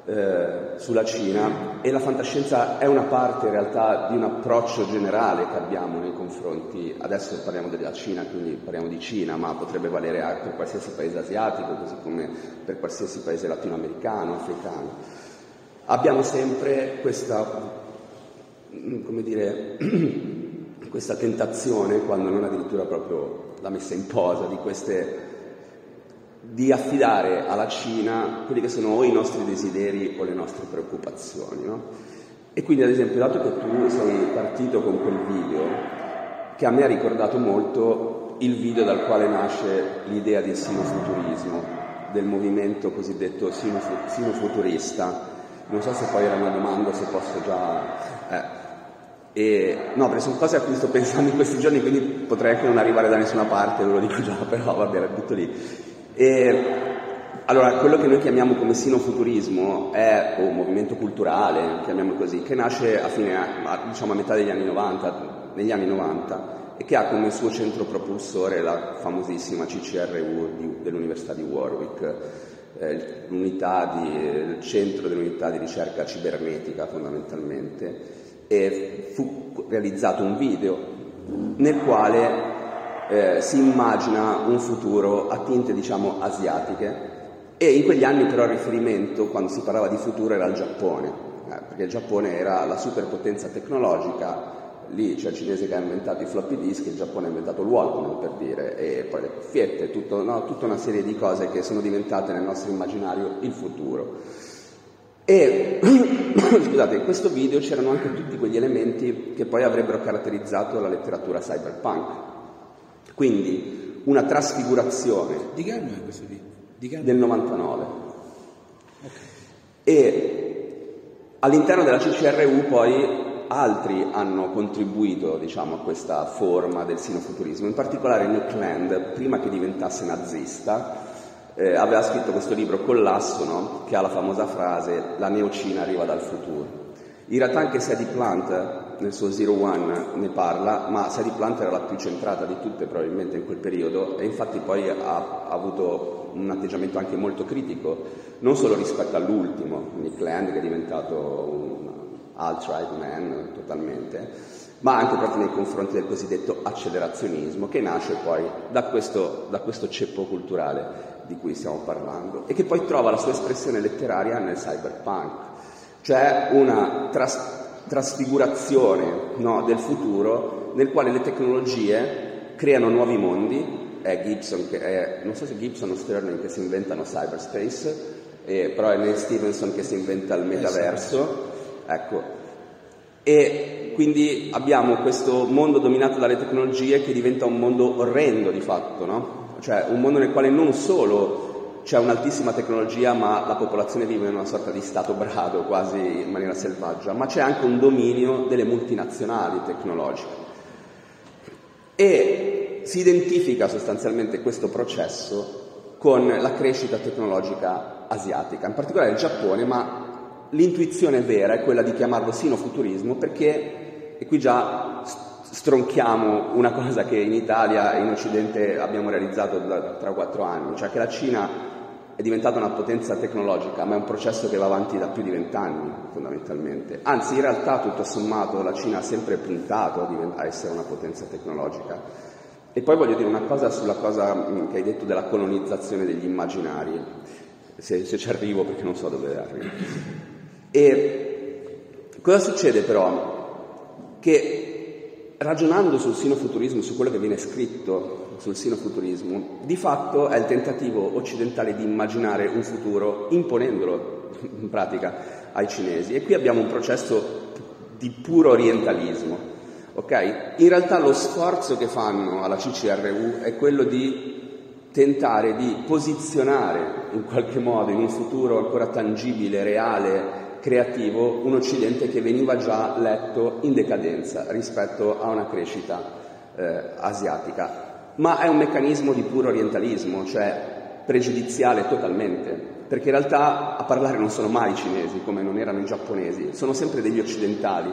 eh, sulla Cina e la fantascienza è una parte in realtà di un approccio generale che abbiamo nei confronti, adesso parliamo della Cina, quindi parliamo di Cina, ma potrebbe valere per qualsiasi paese asiatico, così come per qualsiasi paese latinoamericano, africano. Abbiamo sempre questa, come dire, questa tentazione, quando non addirittura proprio la messa in posa di queste di affidare alla Cina quelli che sono o i nostri desideri o le nostre preoccupazioni. No? E quindi ad esempio, dato che tu sei partito con quel video, che a me ha ricordato molto il video dal quale nasce l'idea del sinofuturismo, del movimento cosiddetto sinofuturista. Non so se poi era una domanda, se posso già... Eh. E, no, perché sono cose a cui sto pensando in questi giorni, quindi potrei anche non arrivare da nessuna parte, ve lo dico già, però vabbè, era tutto lì. E, allora, quello che noi chiamiamo come sinofuturismo è un movimento culturale, chiamiamolo così, che nasce a, fine, a, diciamo, a metà degli anni 90, negli anni 90 e che ha come suo centro propulsore la famosissima CCRU di, dell'Università di Warwick, eh, di, il centro dell'unità di ricerca cibernetica fondamentalmente, e fu realizzato un video nel quale eh, si immagina un futuro a tinte diciamo asiatiche. E in quegli anni però il riferimento quando si parlava di futuro era il Giappone, eh, perché il Giappone era la superpotenza tecnologica, lì c'è il cinese che ha inventato i floppy disk, il Giappone ha inventato il Walkman per dire, e poi le cuffiette, tutto, no, tutta una serie di cose che sono diventate nel nostro immaginario il futuro. E scusate, in questo video c'erano anche tutti quegli elementi che poi avrebbero caratterizzato la letteratura cyberpunk, quindi una trasfigurazione. Di che anno è questo libro? Del 99. Okay. E all'interno della CCRU poi altri hanno contribuito diciamo, a questa forma del sinofuturismo, in particolare Nick Land, prima che diventasse nazista, eh, aveva scritto questo libro Collasso, no? che ha la famosa frase La neocina arriva dal futuro. In realtà anche Sadie Plant nel suo Zero One ne parla, ma Sadie Plant era la più centrata di tutte probabilmente in quel periodo e infatti poi ha, ha avuto un atteggiamento anche molto critico, non solo rispetto all'ultimo, Nick Land che è diventato un alt-right man totalmente, ma anche proprio nei confronti del cosiddetto accelerazionismo che nasce poi da questo, da questo ceppo culturale di cui stiamo parlando e che poi trova la sua espressione letteraria nel cyberpunk, cioè una tras- trasfigurazione no, del futuro nel quale le tecnologie creano nuovi mondi, è Gibson che è, non so se Gibson o Sterling che si inventano cyberspace, eh, però è Neil Stevenson che si inventa il metaverso, ecco, e quindi abbiamo questo mondo dominato dalle tecnologie che diventa un mondo orrendo di fatto, no? cioè un mondo nel quale non solo c'è un'altissima tecnologia ma la popolazione vive in una sorta di stato brado quasi in maniera selvaggia, ma c'è anche un dominio delle multinazionali tecnologiche. E si identifica sostanzialmente questo processo con la crescita tecnologica asiatica, in particolare il Giappone, ma l'intuizione vera è quella di chiamarlo sinofuturismo perché, e qui già stronchiamo una cosa che in Italia e in Occidente abbiamo realizzato da 3-4 anni, cioè che la Cina è diventata una potenza tecnologica, ma è un processo che va avanti da più di vent'anni fondamentalmente. Anzi, in realtà tutto sommato la Cina ha sempre puntato a essere una potenza tecnologica. E poi voglio dire una cosa sulla cosa mm, che hai detto della colonizzazione degli immaginari, se, se ci arrivo perché non so dove arrivo. E cosa succede però? Che ragionando sul sinofuturismo, su quello che viene scritto sul sinofuturismo, di fatto è il tentativo occidentale di immaginare un futuro imponendolo in pratica ai cinesi. E qui abbiamo un processo di puro orientalismo. Okay? In realtà lo sforzo che fanno alla CCRU è quello di tentare di posizionare in qualche modo in un futuro ancora tangibile, reale, creativo un Occidente che veniva già letto in decadenza rispetto a una crescita eh, asiatica. Ma è un meccanismo di puro orientalismo, cioè pregiudiziale totalmente, perché in realtà a parlare non sono mai i cinesi come non erano i giapponesi, sono sempre degli occidentali.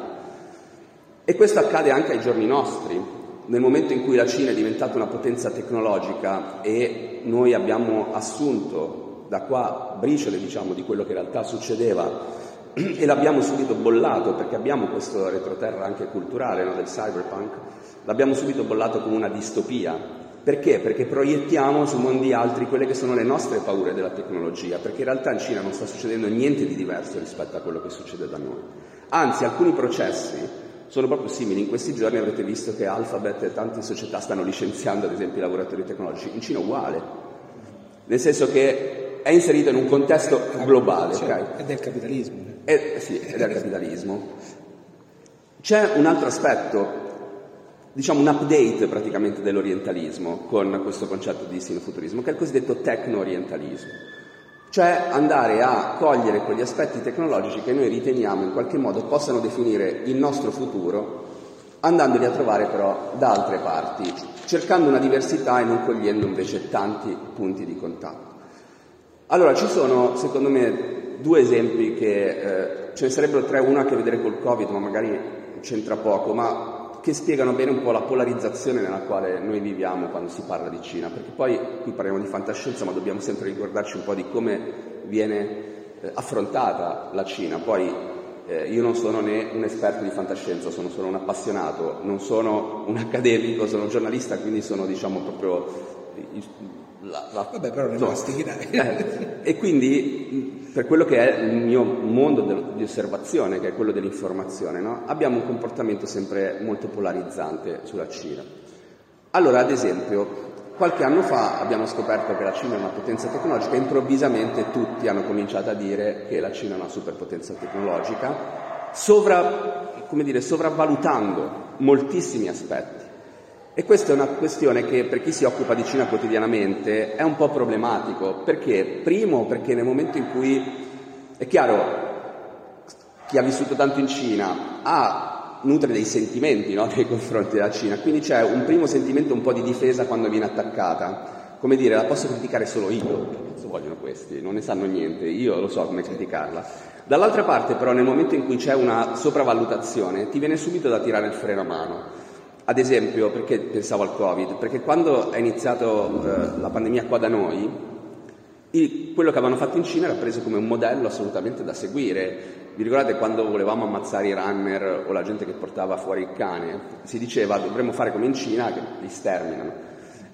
E questo accade anche ai giorni nostri, nel momento in cui la Cina è diventata una potenza tecnologica e noi abbiamo assunto da qua briciole diciamo, di quello che in realtà succedeva e l'abbiamo subito bollato perché abbiamo questo retroterra anche culturale no, del cyberpunk, l'abbiamo subito bollato come una distopia. Perché? Perché proiettiamo su mondi altri quelle che sono le nostre paure della tecnologia, perché in realtà in Cina non sta succedendo niente di diverso rispetto a quello che succede da noi. Anzi, alcuni processi sono proprio simili. In questi giorni avrete visto che Alphabet e tante società stanno licenziando ad esempio i lavoratori tecnologici. In Cina è uguale. Nel senso che è inserito in un contesto globale. Cioè, okay? È del capitalismo. È, sì, è del capitalismo. C'è un altro aspetto, diciamo un update praticamente dell'orientalismo con questo concetto di sinofuturismo, che è il cosiddetto tecno-orientalismo, cioè andare a cogliere quegli aspetti tecnologici che noi riteniamo in qualche modo possano definire il nostro futuro, andandoli a trovare però da altre parti, cercando una diversità e non cogliendo invece tanti punti di contatto. Allora ci sono, secondo me, due esempi che eh, ce ne sarebbero tre, uno ha a che vedere col Covid, ma magari c'entra poco, ma che spiegano bene un po' la polarizzazione nella quale noi viviamo quando si parla di Cina, perché poi qui parliamo di fantascienza, ma dobbiamo sempre ricordarci un po' di come viene eh, affrontata la Cina. Poi eh, io non sono né un esperto di fantascienza, sono solo un appassionato, non sono un accademico, sono un giornalista, quindi sono diciamo proprio la, la, Vabbè, però ne no. mastichi, eh, e quindi, per quello che è il mio mondo di osservazione, che è quello dell'informazione, no? abbiamo un comportamento sempre molto polarizzante sulla Cina. Allora, ad esempio, qualche anno fa abbiamo scoperto che la Cina è una potenza tecnologica e improvvisamente tutti hanno cominciato a dire che la Cina è una superpotenza tecnologica, sovra, dire, sopravvalutando moltissimi aspetti. E questa è una questione che per chi si occupa di Cina quotidianamente è un po' problematico, perché primo perché nel momento in cui è chiaro chi ha vissuto tanto in Cina ha, nutre dei sentimenti no, nei confronti della Cina, quindi c'è un primo sentimento un po' di difesa quando viene attaccata. Come dire, la posso criticare solo io, che cazzo vogliono questi? Non ne sanno niente, io lo so come criticarla. Dall'altra parte però nel momento in cui c'è una sopravvalutazione ti viene subito da tirare il freno a mano. Ad esempio, perché pensavo al Covid? Perché quando è iniziata eh, la pandemia qua da noi, il, quello che avevano fatto in Cina era preso come un modello assolutamente da seguire. Vi ricordate quando volevamo ammazzare i runner o la gente che portava fuori il cane? Si diceva dovremmo fare come in Cina che li sterminano.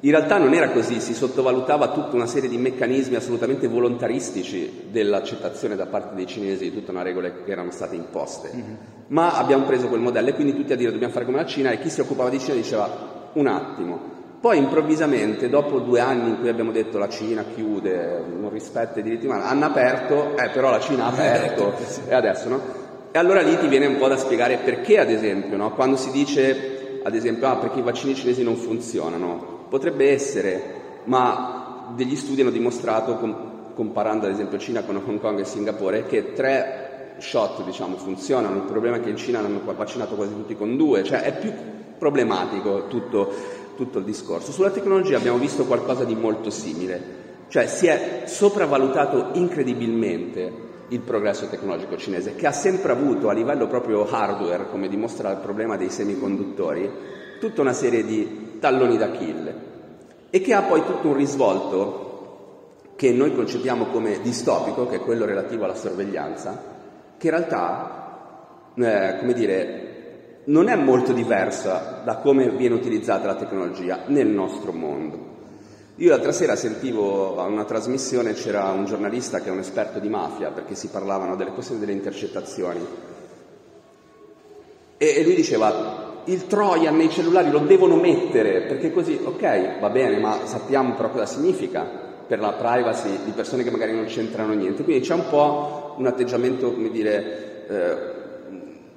In realtà non era così, si sottovalutava tutta una serie di meccanismi assolutamente volontaristici dell'accettazione da parte dei cinesi di tutta una regola che erano state imposte. Mm-hmm. Ma abbiamo preso quel modello e quindi tutti a dire dobbiamo fare come la Cina e chi si occupava di Cina diceva un attimo, poi improvvisamente, dopo due anni in cui abbiamo detto la Cina chiude, non rispetta i diritti umani, hanno aperto, eh però la Cina ha aperto, e adesso no? E allora lì ti viene un po' da spiegare perché, ad esempio, no? quando si dice, ad esempio, ah, perché i vaccini cinesi non funzionano, potrebbe essere, ma degli studi hanno dimostrato, com- comparando ad esempio Cina con Hong Kong e Singapore, che tre shot diciamo, funzionano, il problema è che in Cina hanno vaccinato quasi tutti con due, cioè è più problematico tutto tutto il discorso. Sulla tecnologia abbiamo visto qualcosa di molto simile, cioè si è sopravvalutato incredibilmente il progresso tecnologico cinese, che ha sempre avuto a livello proprio hardware, come dimostra il problema dei semiconduttori, tutta una serie di talloni d'Achille e che ha poi tutto un risvolto che noi concepiamo come distopico, che è quello relativo alla sorveglianza, che in realtà, eh, come dire, non è molto diversa da come viene utilizzata la tecnologia nel nostro mondo. Io l'altra sera sentivo a una trasmissione, c'era un giornalista che è un esperto di mafia, perché si parlavano delle questioni delle intercettazioni, e, e lui diceva il Trojan nei cellulari lo devono mettere, perché così, ok, va bene, ma sappiamo però cosa significa per la privacy di persone che magari non c'entrano niente. Quindi c'è un po' un atteggiamento, come dire, eh,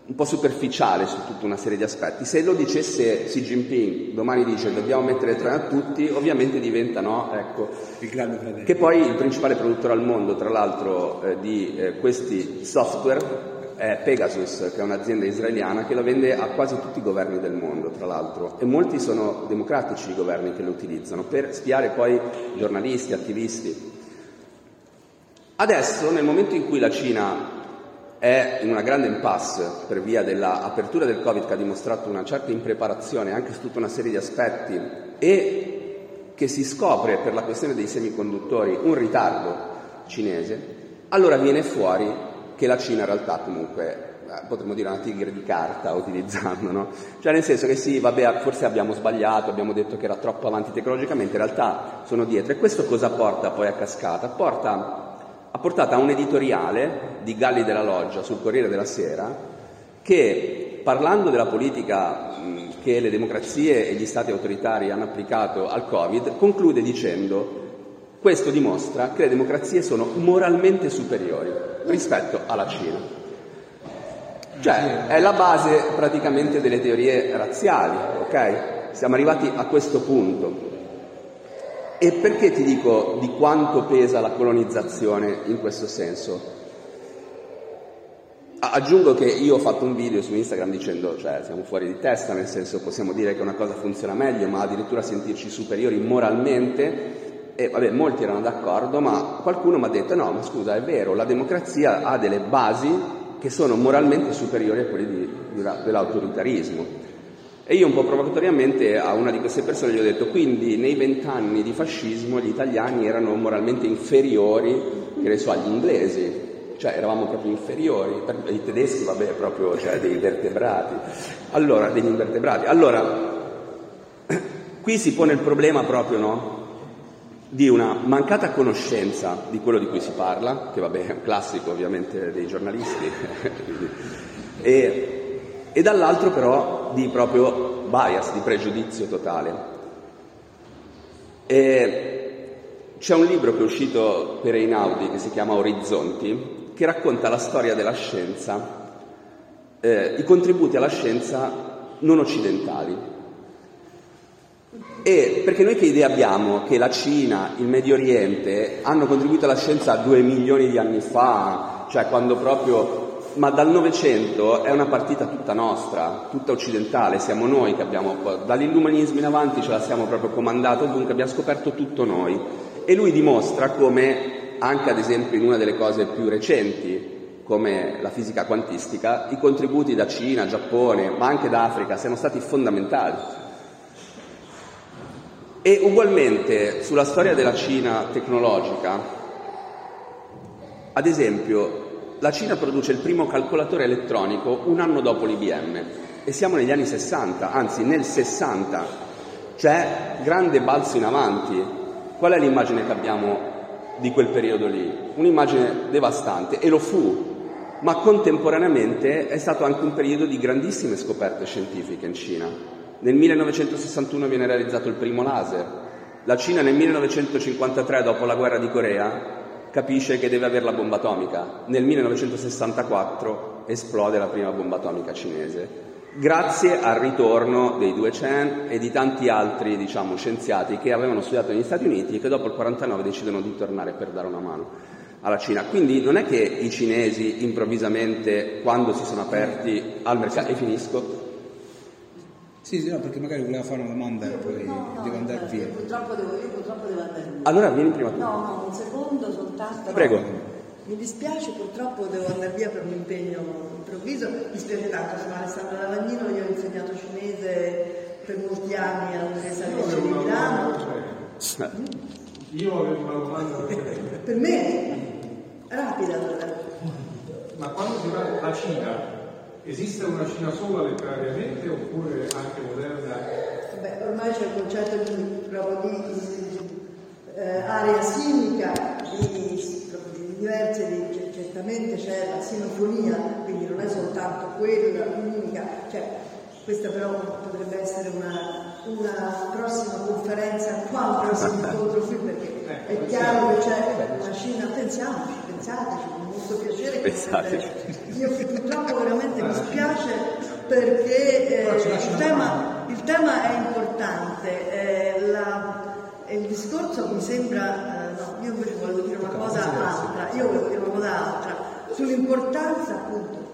un po' superficiale su tutta una serie di aspetti. Se lo dicesse Xi Jinping, domani dice dobbiamo mettere tre a tutti, ovviamente diventa no, ecco, il grande fratello. Che poi il principale produttore al mondo, tra l'altro, eh, di eh, questi software è Pegasus, che è un'azienda israeliana che la vende a quasi tutti i governi del mondo, tra l'altro, e molti sono democratici i governi che lo utilizzano per spiare poi giornalisti, attivisti. Adesso, nel momento in cui la Cina è in una grande impasse per via dell'apertura del Covid che ha dimostrato una certa impreparazione anche su tutta una serie di aspetti e che si scopre per la questione dei semiconduttori un ritardo cinese, allora viene fuori che la Cina in realtà comunque eh, potremmo dire una tigre di carta utilizzando, no? Cioè nel senso che sì, vabbè, forse abbiamo sbagliato, abbiamo detto che era troppo avanti tecnologicamente, in realtà sono dietro. E questo cosa porta poi a cascata? Porta ha portato a un editoriale di Galli della Loggia sul Corriere della Sera che, parlando della politica che le democrazie e gli stati autoritari hanno applicato al Covid, conclude dicendo questo dimostra che le democrazie sono moralmente superiori rispetto alla Cina. Cioè, è la base praticamente delle teorie razziali, ok? Siamo arrivati a questo punto. E perché ti dico di quanto pesa la colonizzazione in questo senso? Aggiungo che io ho fatto un video su Instagram dicendo, cioè siamo fuori di testa, nel senso possiamo dire che una cosa funziona meglio, ma addirittura sentirci superiori moralmente. E vabbè, molti erano d'accordo, ma qualcuno mi ha detto no, ma scusa, è vero, la democrazia ha delle basi che sono moralmente superiori a quelle di, di, dell'autoritarismo. E io un po' provocatoriamente a una di queste persone gli ho detto, quindi nei vent'anni di fascismo gli italiani erano moralmente inferiori, che ne so, agli inglesi, cioè eravamo proprio inferiori, i tedeschi vabbè proprio cioè, dei vertebrati, allora, degli invertebrati. Allora, qui si pone il problema proprio, no? Di una mancata conoscenza di quello di cui si parla, che vabbè è un classico ovviamente dei giornalisti, e e dall'altro però di proprio bias, di pregiudizio totale. E c'è un libro che è uscito per Einaudi che si chiama Orizzonti, che racconta la storia della scienza, eh, i contributi alla scienza non occidentali. E perché noi che idea abbiamo che la Cina, il Medio Oriente hanno contribuito alla scienza due milioni di anni fa, cioè quando proprio ma dal Novecento è una partita tutta nostra, tutta occidentale, siamo noi che abbiamo, dall'illuminismo in avanti ce la siamo proprio comandata ovunque, abbiamo scoperto tutto noi. E lui dimostra come, anche ad esempio in una delle cose più recenti, come la fisica quantistica, i contributi da Cina, Giappone, ma anche da Africa siano stati fondamentali. E ugualmente sulla storia della Cina tecnologica, ad esempio, la Cina produce il primo calcolatore elettronico un anno dopo l'IBM e siamo negli anni 60, anzi nel 60. C'è grande balzo in avanti. Qual è l'immagine che abbiamo di quel periodo lì? Un'immagine devastante e lo fu, ma contemporaneamente è stato anche un periodo di grandissime scoperte scientifiche in Cina. Nel 1961 viene realizzato il primo laser. La Cina nel 1953, dopo la guerra di Corea, capisce che deve avere la bomba atomica. Nel 1964 esplode la prima bomba atomica cinese, grazie al ritorno dei due Chen e di tanti altri diciamo, scienziati che avevano studiato negli Stati Uniti e che dopo il 1949 decidono di tornare per dare una mano alla Cina. Quindi non è che i cinesi improvvisamente, quando si sono aperti al mercato, e finisco, sì, sì, no, perché magari voleva fare una domanda e poi no, no, devo andare via. Purtroppo devo, io purtroppo devo andare via. Allora vieni prima tu. No, no, un secondo soltanto. Prego. Mi dispiace, purtroppo devo andare via per un impegno improvviso. Mi dispiace tanto, sono Alessandra Lavagnino, io ho insegnato cinese per molti anni all'Università di Milano. Io avevo una domanda per me. Rapida allora. Ma quando si va alla Cina, Esiste una Cina sola letterariamente oppure anche moderna? Beh, ormai c'è il concetto di, proprio di eh, area sinica, di, di diverse, di, certamente c'è la sinofonia, quindi non è soltanto quella, l'unica, cioè, questa però potrebbe essere una, una prossima conferenza, qua un prossimo incontro qui, perché eh, è chiaro che c'è la Cina, pensiamoci, pensateci, con molto piacere. Pensateci. Io purtroppo veramente mi spiace perché eh, il, tema, il, tema, è importante. Eh, la, il discorso mi sembra, eh, no, io invece volevo dire una cosa altra, io volevo dire una cosa altra, sull'importanza appunto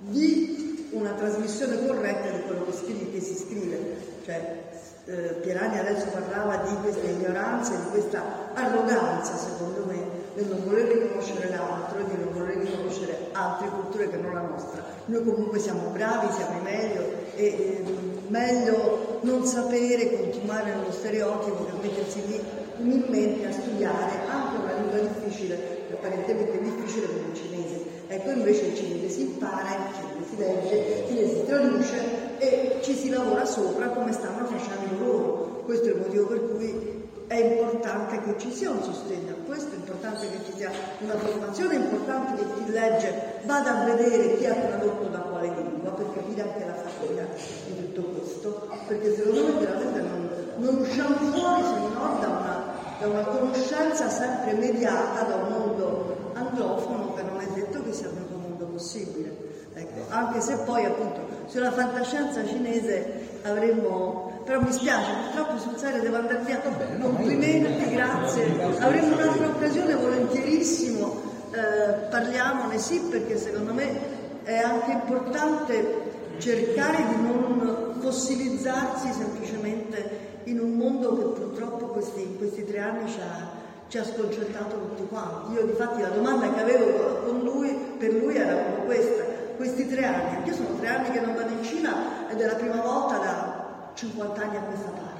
di una trasmissione corretta di quello che, scrive, che si scrive. Cioè, eh, Pierani adesso parlava di questa ignoranza, di questa arroganza, secondo me, nel non voler riconoscere l'altro e di non voler riconoscere altre culture che non la nostra. Noi comunque siamo bravi, siamo meglio e eh, meglio non sapere, continuare nello stereotipo che mettersi lì umilmente a studiare anche una lingua difficile, apparentemente difficile come il cinese. Ecco invece il cinese si impara, il cinese si legge, il cinese si traduce e ci si lavora sopra come stanno facendo loro. Questo è il motivo per cui è importante che ci sia un sostegno a questo, è importante che ci sia una formazione, è importante che chi legge vada a vedere chi ha tradotto da quale lingua per capire anche la fatica di tutto questo, perché secondo me veramente non, non usciamo fuori se non da una, da una conoscenza sempre mediata da un mondo anglofono che non è detto che sia l'unico mondo possibile. Ecco, anche se poi appunto sulla fantascienza cinese avremmo però mi spiace, purtroppo sul serio devo andare via. Bene, Complimenti, grazie. Avremo un'altra occasione volentierissimo, eh, parliamone sì, perché secondo me è anche importante cercare di non fossilizzarsi semplicemente in un mondo che purtroppo questi, questi tre anni ci ha, ci ha sconcertato tutti quanti. Io difatti la domanda che avevo con lui, per lui era proprio questa, questi tre anni, io sono tre anni che non vado in Cina ed è la prima volta da 50 anni a questa parte.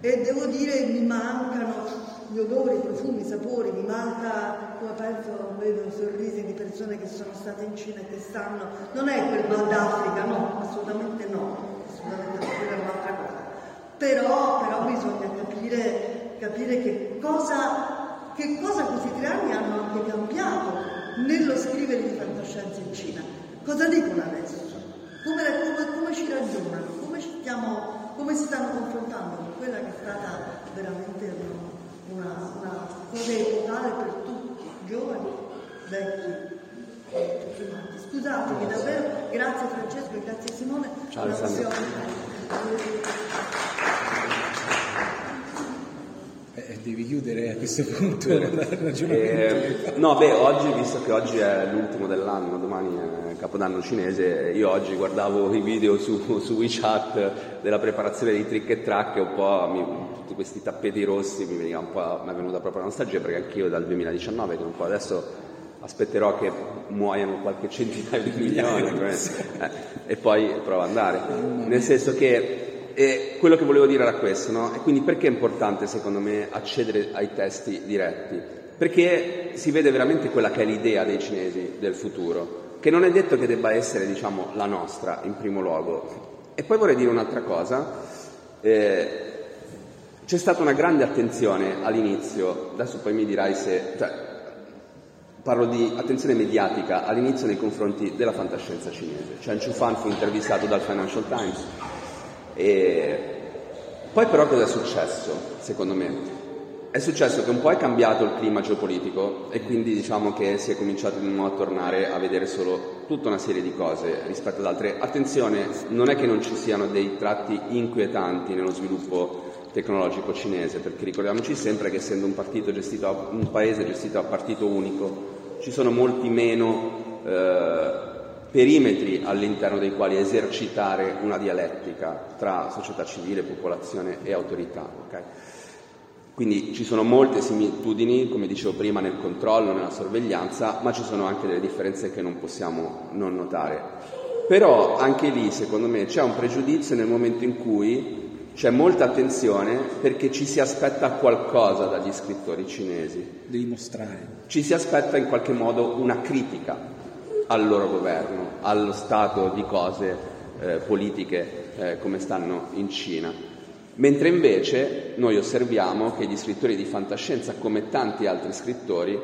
E devo dire mi mancano gli odori, i profumi, i sapori, mi manca, come penso, vedo sorrisi di persone che sono state in Cina e che stanno, non è quel Nord d'Africa, no, assolutamente no, assolutamente no, quella è un'altra cosa. Però, però bisogna capire, capire che, cosa, che cosa questi tre anni hanno anche cambiato nello scrivere di fantascienza in Cina. Cosa dicono adesso? Come, come, come ci ragionano? Come ci stiamo come si stanno confrontando con quella che è stata veramente una, una cosa epocale per tutti, giovani, vecchi. Scusatemi davvero, grazie Francesco e grazie Simone. Ciao Alessandro. devi chiudere a questo punto. Eh, no, beh, oggi, visto che oggi è l'ultimo dell'anno, domani è Capodanno cinese, io oggi guardavo i video su, su WeChat della preparazione dei trick e track e un po' mi, tutti questi tappeti rossi mi, veniva un po', mi è venuta proprio la nostalgia perché anch'io dal 2019, che un po' adesso aspetterò che muoiano qualche centinaio di milioni eh, e poi provo ad andare. Nel senso che e quello che volevo dire era questo, no? E quindi perché è importante secondo me accedere ai testi diretti? Perché si vede veramente quella che è l'idea dei cinesi del futuro, che non è detto che debba essere, diciamo, la nostra in primo luogo. E poi vorrei dire un'altra cosa. Eh, c'è stata una grande attenzione all'inizio, adesso poi mi dirai se... Cioè, parlo di attenzione mediatica all'inizio nei confronti della fantascienza cinese. Chen Chufan fu intervistato dal Financial Times e poi però cosa è successo, secondo me? È successo che un po' è cambiato il clima geopolitico e quindi diciamo che si è cominciato di nuovo a tornare a vedere solo tutta una serie di cose rispetto ad altre. Attenzione, non è che non ci siano dei tratti inquietanti nello sviluppo tecnologico cinese, perché ricordiamoci sempre che essendo un, gestito, un paese gestito a partito unico, ci sono molti meno eh, perimetri all'interno dei quali esercitare una dialettica tra società civile, popolazione e autorità. Okay? Quindi ci sono molte similitudini, come dicevo prima, nel controllo, nella sorveglianza, ma ci sono anche delle differenze che non possiamo non notare. Però anche lì, secondo me, c'è un pregiudizio nel momento in cui c'è molta attenzione perché ci si aspetta qualcosa dagli scrittori cinesi. Devi mostrare. Ci si aspetta in qualche modo una critica al loro governo, allo stato di cose eh, politiche eh, come stanno in Cina. Mentre invece noi osserviamo che gli scrittori di fantascienza, come tanti altri scrittori,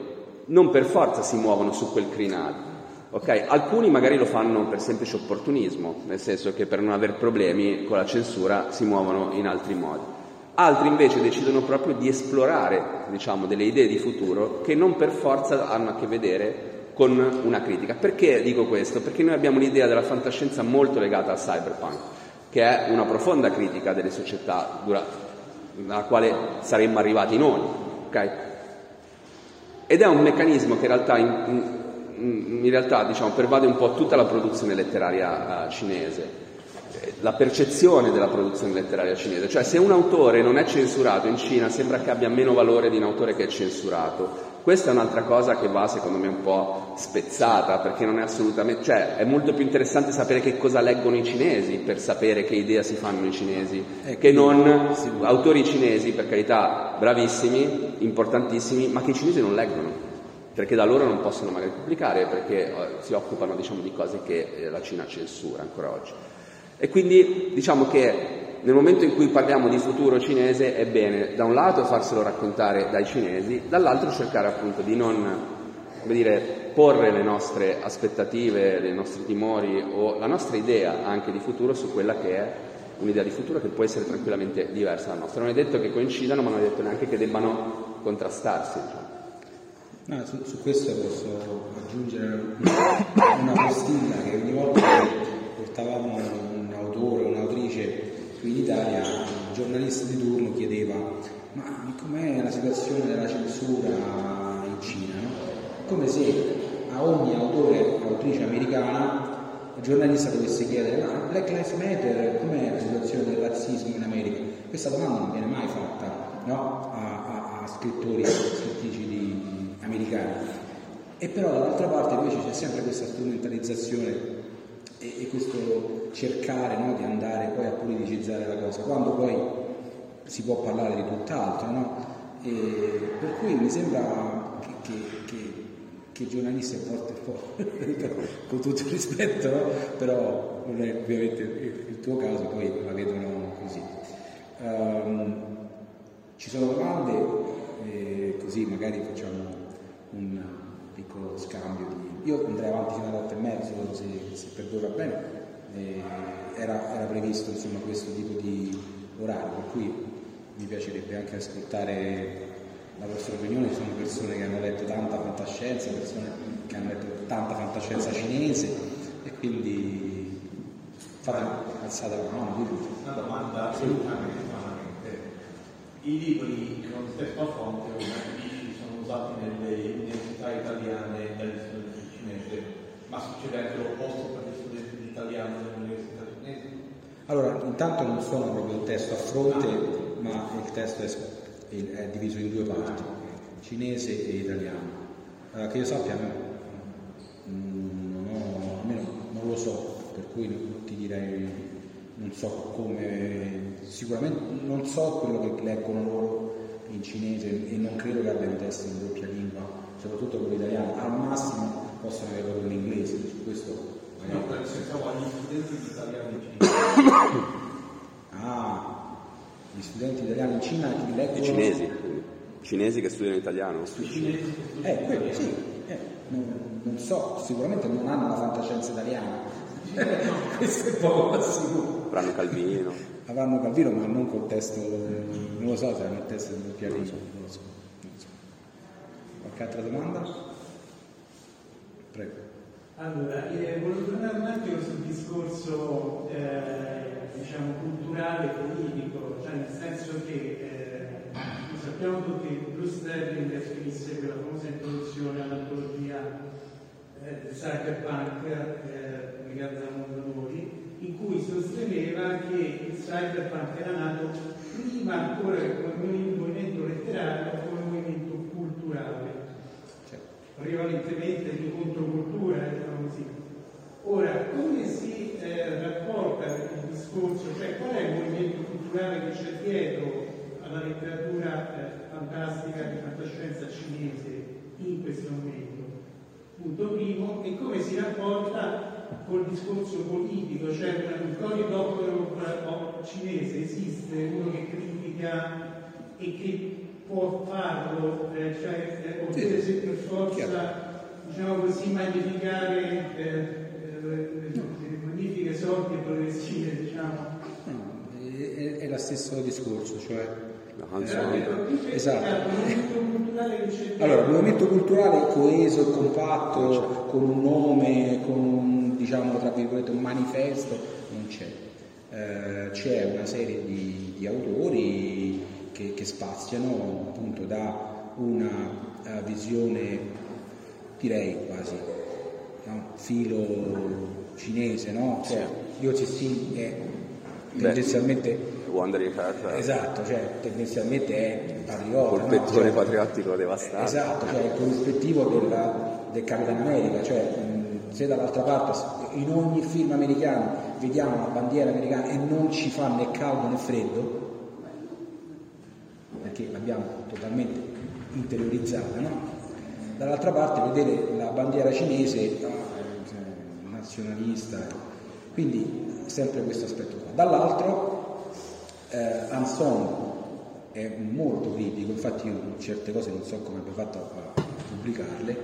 non per forza si muovono su quel crinale. Okay? Alcuni magari lo fanno per semplice opportunismo, nel senso che per non avere problemi con la censura si muovono in altri modi. Altri invece decidono proprio di esplorare diciamo, delle idee di futuro che non per forza hanno a che vedere con una critica. Perché dico questo? Perché noi abbiamo un'idea della fantascienza molto legata al cyberpunk, che è una profonda critica delle società alla quale saremmo arrivati noi. Okay? Ed è un meccanismo che in realtà, in, in, realtà diciamo, pervade un po' tutta la produzione letteraria uh, cinese la percezione della produzione letteraria cinese, cioè se un autore non è censurato in Cina sembra che abbia meno valore di un autore che è censurato. Questa è un'altra cosa che va secondo me un po' spezzata perché non è assolutamente, cioè è molto più interessante sapere che cosa leggono i cinesi per sapere che idea si fanno i cinesi, eh, che non autori cinesi, per carità, bravissimi, importantissimi, ma che i cinesi non leggono perché da loro non possono magari pubblicare perché eh, si occupano diciamo, di cose che eh, la Cina censura ancora oggi. E quindi diciamo che nel momento in cui parliamo di futuro cinese è bene da un lato farselo raccontare dai cinesi, dall'altro cercare appunto di non dire, porre le nostre aspettative, i nostri timori o la nostra idea anche di futuro su quella che è un'idea di futuro che può essere tranquillamente diversa dalla nostra. Non è detto che coincidano, ma non è detto neanche che debbano contrastarsi. No, su, su, questo posso aggiungere una postilla che ogni volta che portavamo Italia, il giornalista di turno chiedeva ma com'è la situazione della censura in Cina? No? Come se a ogni autore o autrice americana il giornalista dovesse chiedere ma Black Lives Matter, com'è la situazione del razzismo in America? Questa domanda non viene mai fatta no? a, a, a, scrittori e scrittrici di, americani. E però dall'altra parte invece c'è sempre questa strumentalizzazione e, e questo cercare no, di andare poi a politicizzare la cosa, quando poi si può parlare di tutt'altro, no? per cui mi sembra che, che, che, i giornalisti a volte con tutto il rispetto, no? però non è ovviamente il tuo caso, poi la vedono così. Um, ci sono domande, eh, così magari facciamo un piccolo scambio di... Io andrei avanti fino alle 8 e mezzo, se, se per voi va bene, eh, era, era, previsto insomma, questo tipo di orario, per cui mi piacerebbe anche ascoltare la vostra opinione, sono persone che hanno letto tanta fantascienza, persone che hanno letto tanta fantascienza cinese e quindi fate, alzate la mano. Una domanda assolutamente i libri con testo a fonte, sono usati nelle università italiane dagli studenti di cinese, ma succede anche l'opposto per gli studenti di italiano nelle università cinesi? Allora, intanto non sono proprio il testo a fronte, ma il testo è, è diviso in due parti, cinese e italiano. Uh, che io sappia, mm, non, ho, almeno non lo so, per cui ti direi non so come, sicuramente non so quello che leggono loro in cinese e non credo che abbiano testi in doppia lingua, soprattutto quello italiano, al massimo possono avere quello in inglese, su questo No, nel senso agli studenti di italiano in Cina. ah, gli studenti italiani in Cina che leggono... I cinesi, cinesi che studiano italiano. I cinesi che studiano eh, quello, sì, eh, non, non so, sicuramente non hanno la fantascienza italiana, questo è poco sicuro. Avranno Calvino. Avranno Calvino, ma non col testo, non lo so se hanno il testo del pianino, non, non lo so. Qualche altra domanda? Prego. Allora, eh, volevo tornare un attimo sul discorso eh, diciamo, culturale politico, cioè nel senso che eh, sappiamo tutti che Bruce Sterling scrisse quella famosa introduzione all'antologia eh, del cyberpunk eh, legata al mondo noi, in cui sosteneva che il cyberpunk era nato prima ancora come movimento letterario come movimento culturale prevalentemente di controcultura, diciamo così. Ora, come si eh, rapporta il discorso, cioè qual è il movimento culturale che c'è dietro alla letteratura eh, fantastica di fantascienza cinese in questo momento? Punto primo, e come si rapporta col discorso politico, cioè un Cory Doctorow cinese esiste, uno che critica e che può farlo, eh, cioè, eh, oppure se per forza, diciamo così, magnificare eh, eh le magnifiche sorti progressive, diciamo. No, è, è lo stesso discorso, cioè eh, esatto. Allora, il movimento culturale coeso e compatto, con un nome, con un, diciamo, tra virgolette, un manifesto, non c'è. Eh, c'è una serie di, di autori che, che spaziano appunto da una uh, visione, direi quasi, no? filo cinese, no? Cioè, Liu Cixin è tendenzialmente... Wandering Heart. Esatto, cioè tendenzialmente è patriota. Col no? pettone cioè, patriottico devastato. Esatto, cioè il corrispettivo della, del Capitan America, cioè se dall'altra parte in ogni film americano vediamo la bandiera americana e non ci fa né caldo né freddo, perché l'abbiamo totalmente interiorizzata, no? dall'altra parte vedere la bandiera cinese cioè, nazionalista, quindi sempre questo aspetto qua. Dall'altro eh, Anson è molto critico, infatti io certe cose non so come abbia fatto a pubblicarle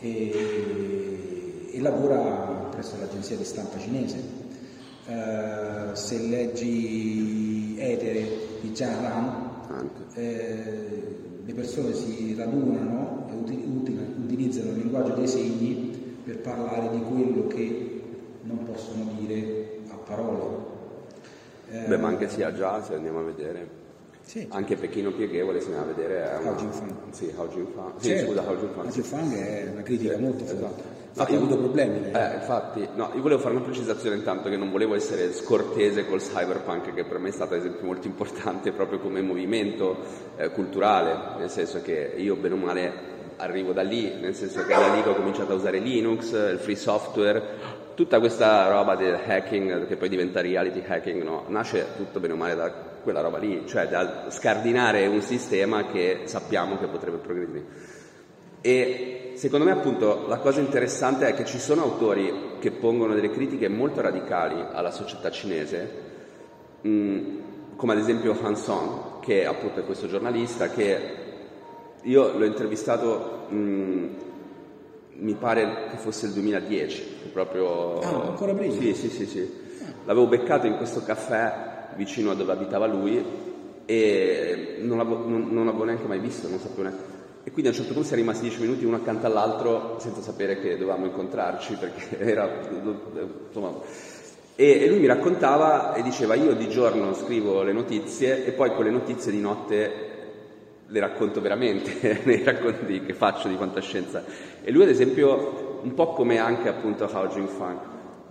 e, e lavora presso l'agenzia di stampa cinese. Uh, se leggi Etere di Jian Ran eh, le persone si radunano e utilizzano il linguaggio dei segni per parlare di quello che non possono dire a parole. Eh, Beh, ma anche sia già, se andiamo a vedere. Sì. Anche Pechino Pieghevole se ne va a vedere. È una... Hao Jinfang. Sì, Hao Jinfang. Sì, certo. scusa, Hao Jinfang. Hao Jinfang è una critica sì, molto forte. Esatto. Infatti no, ha avuto problemi. Eh, infatti, no, io volevo fare una precisazione intanto che non volevo essere scortese col cyberpunk, che per me è stato ad esempio molto importante proprio come movimento eh, culturale, nel senso che io bene o male arrivo da lì, nel senso che da lì che ho cominciato a usare Linux, il free software, tutta questa roba del hacking che poi diventa reality hacking, no? nasce tutto bene o male da quella roba lì, cioè da scardinare un sistema che sappiamo che potrebbe progredire. E secondo me appunto la cosa interessante è che ci sono autori che pongono delle critiche molto radicali alla società cinese, mh, mm, come ad esempio Han Song, che appunto è questo giornalista che io l'ho intervistato, mh, mm, mi pare che fosse il 2010, proprio... Ah, ancora prima? Sì, sì, sì, sì. L'avevo beccato in questo caffè vicino a dove abitava lui e non l'avevo, non, non l'avevo neanche mai visto, non sapevo neanche e quindi a un certo punto siamo rimasti dieci minuti uno accanto all'altro senza sapere che dovevamo incontrarci perché era insomma E, e lui mi raccontava e diceva io di giorno scrivo le notizie e poi quelle notizie di notte le racconto veramente nei racconti che faccio di fantascienza. E lui ad esempio, un po' come anche appunto Hao Jingfang,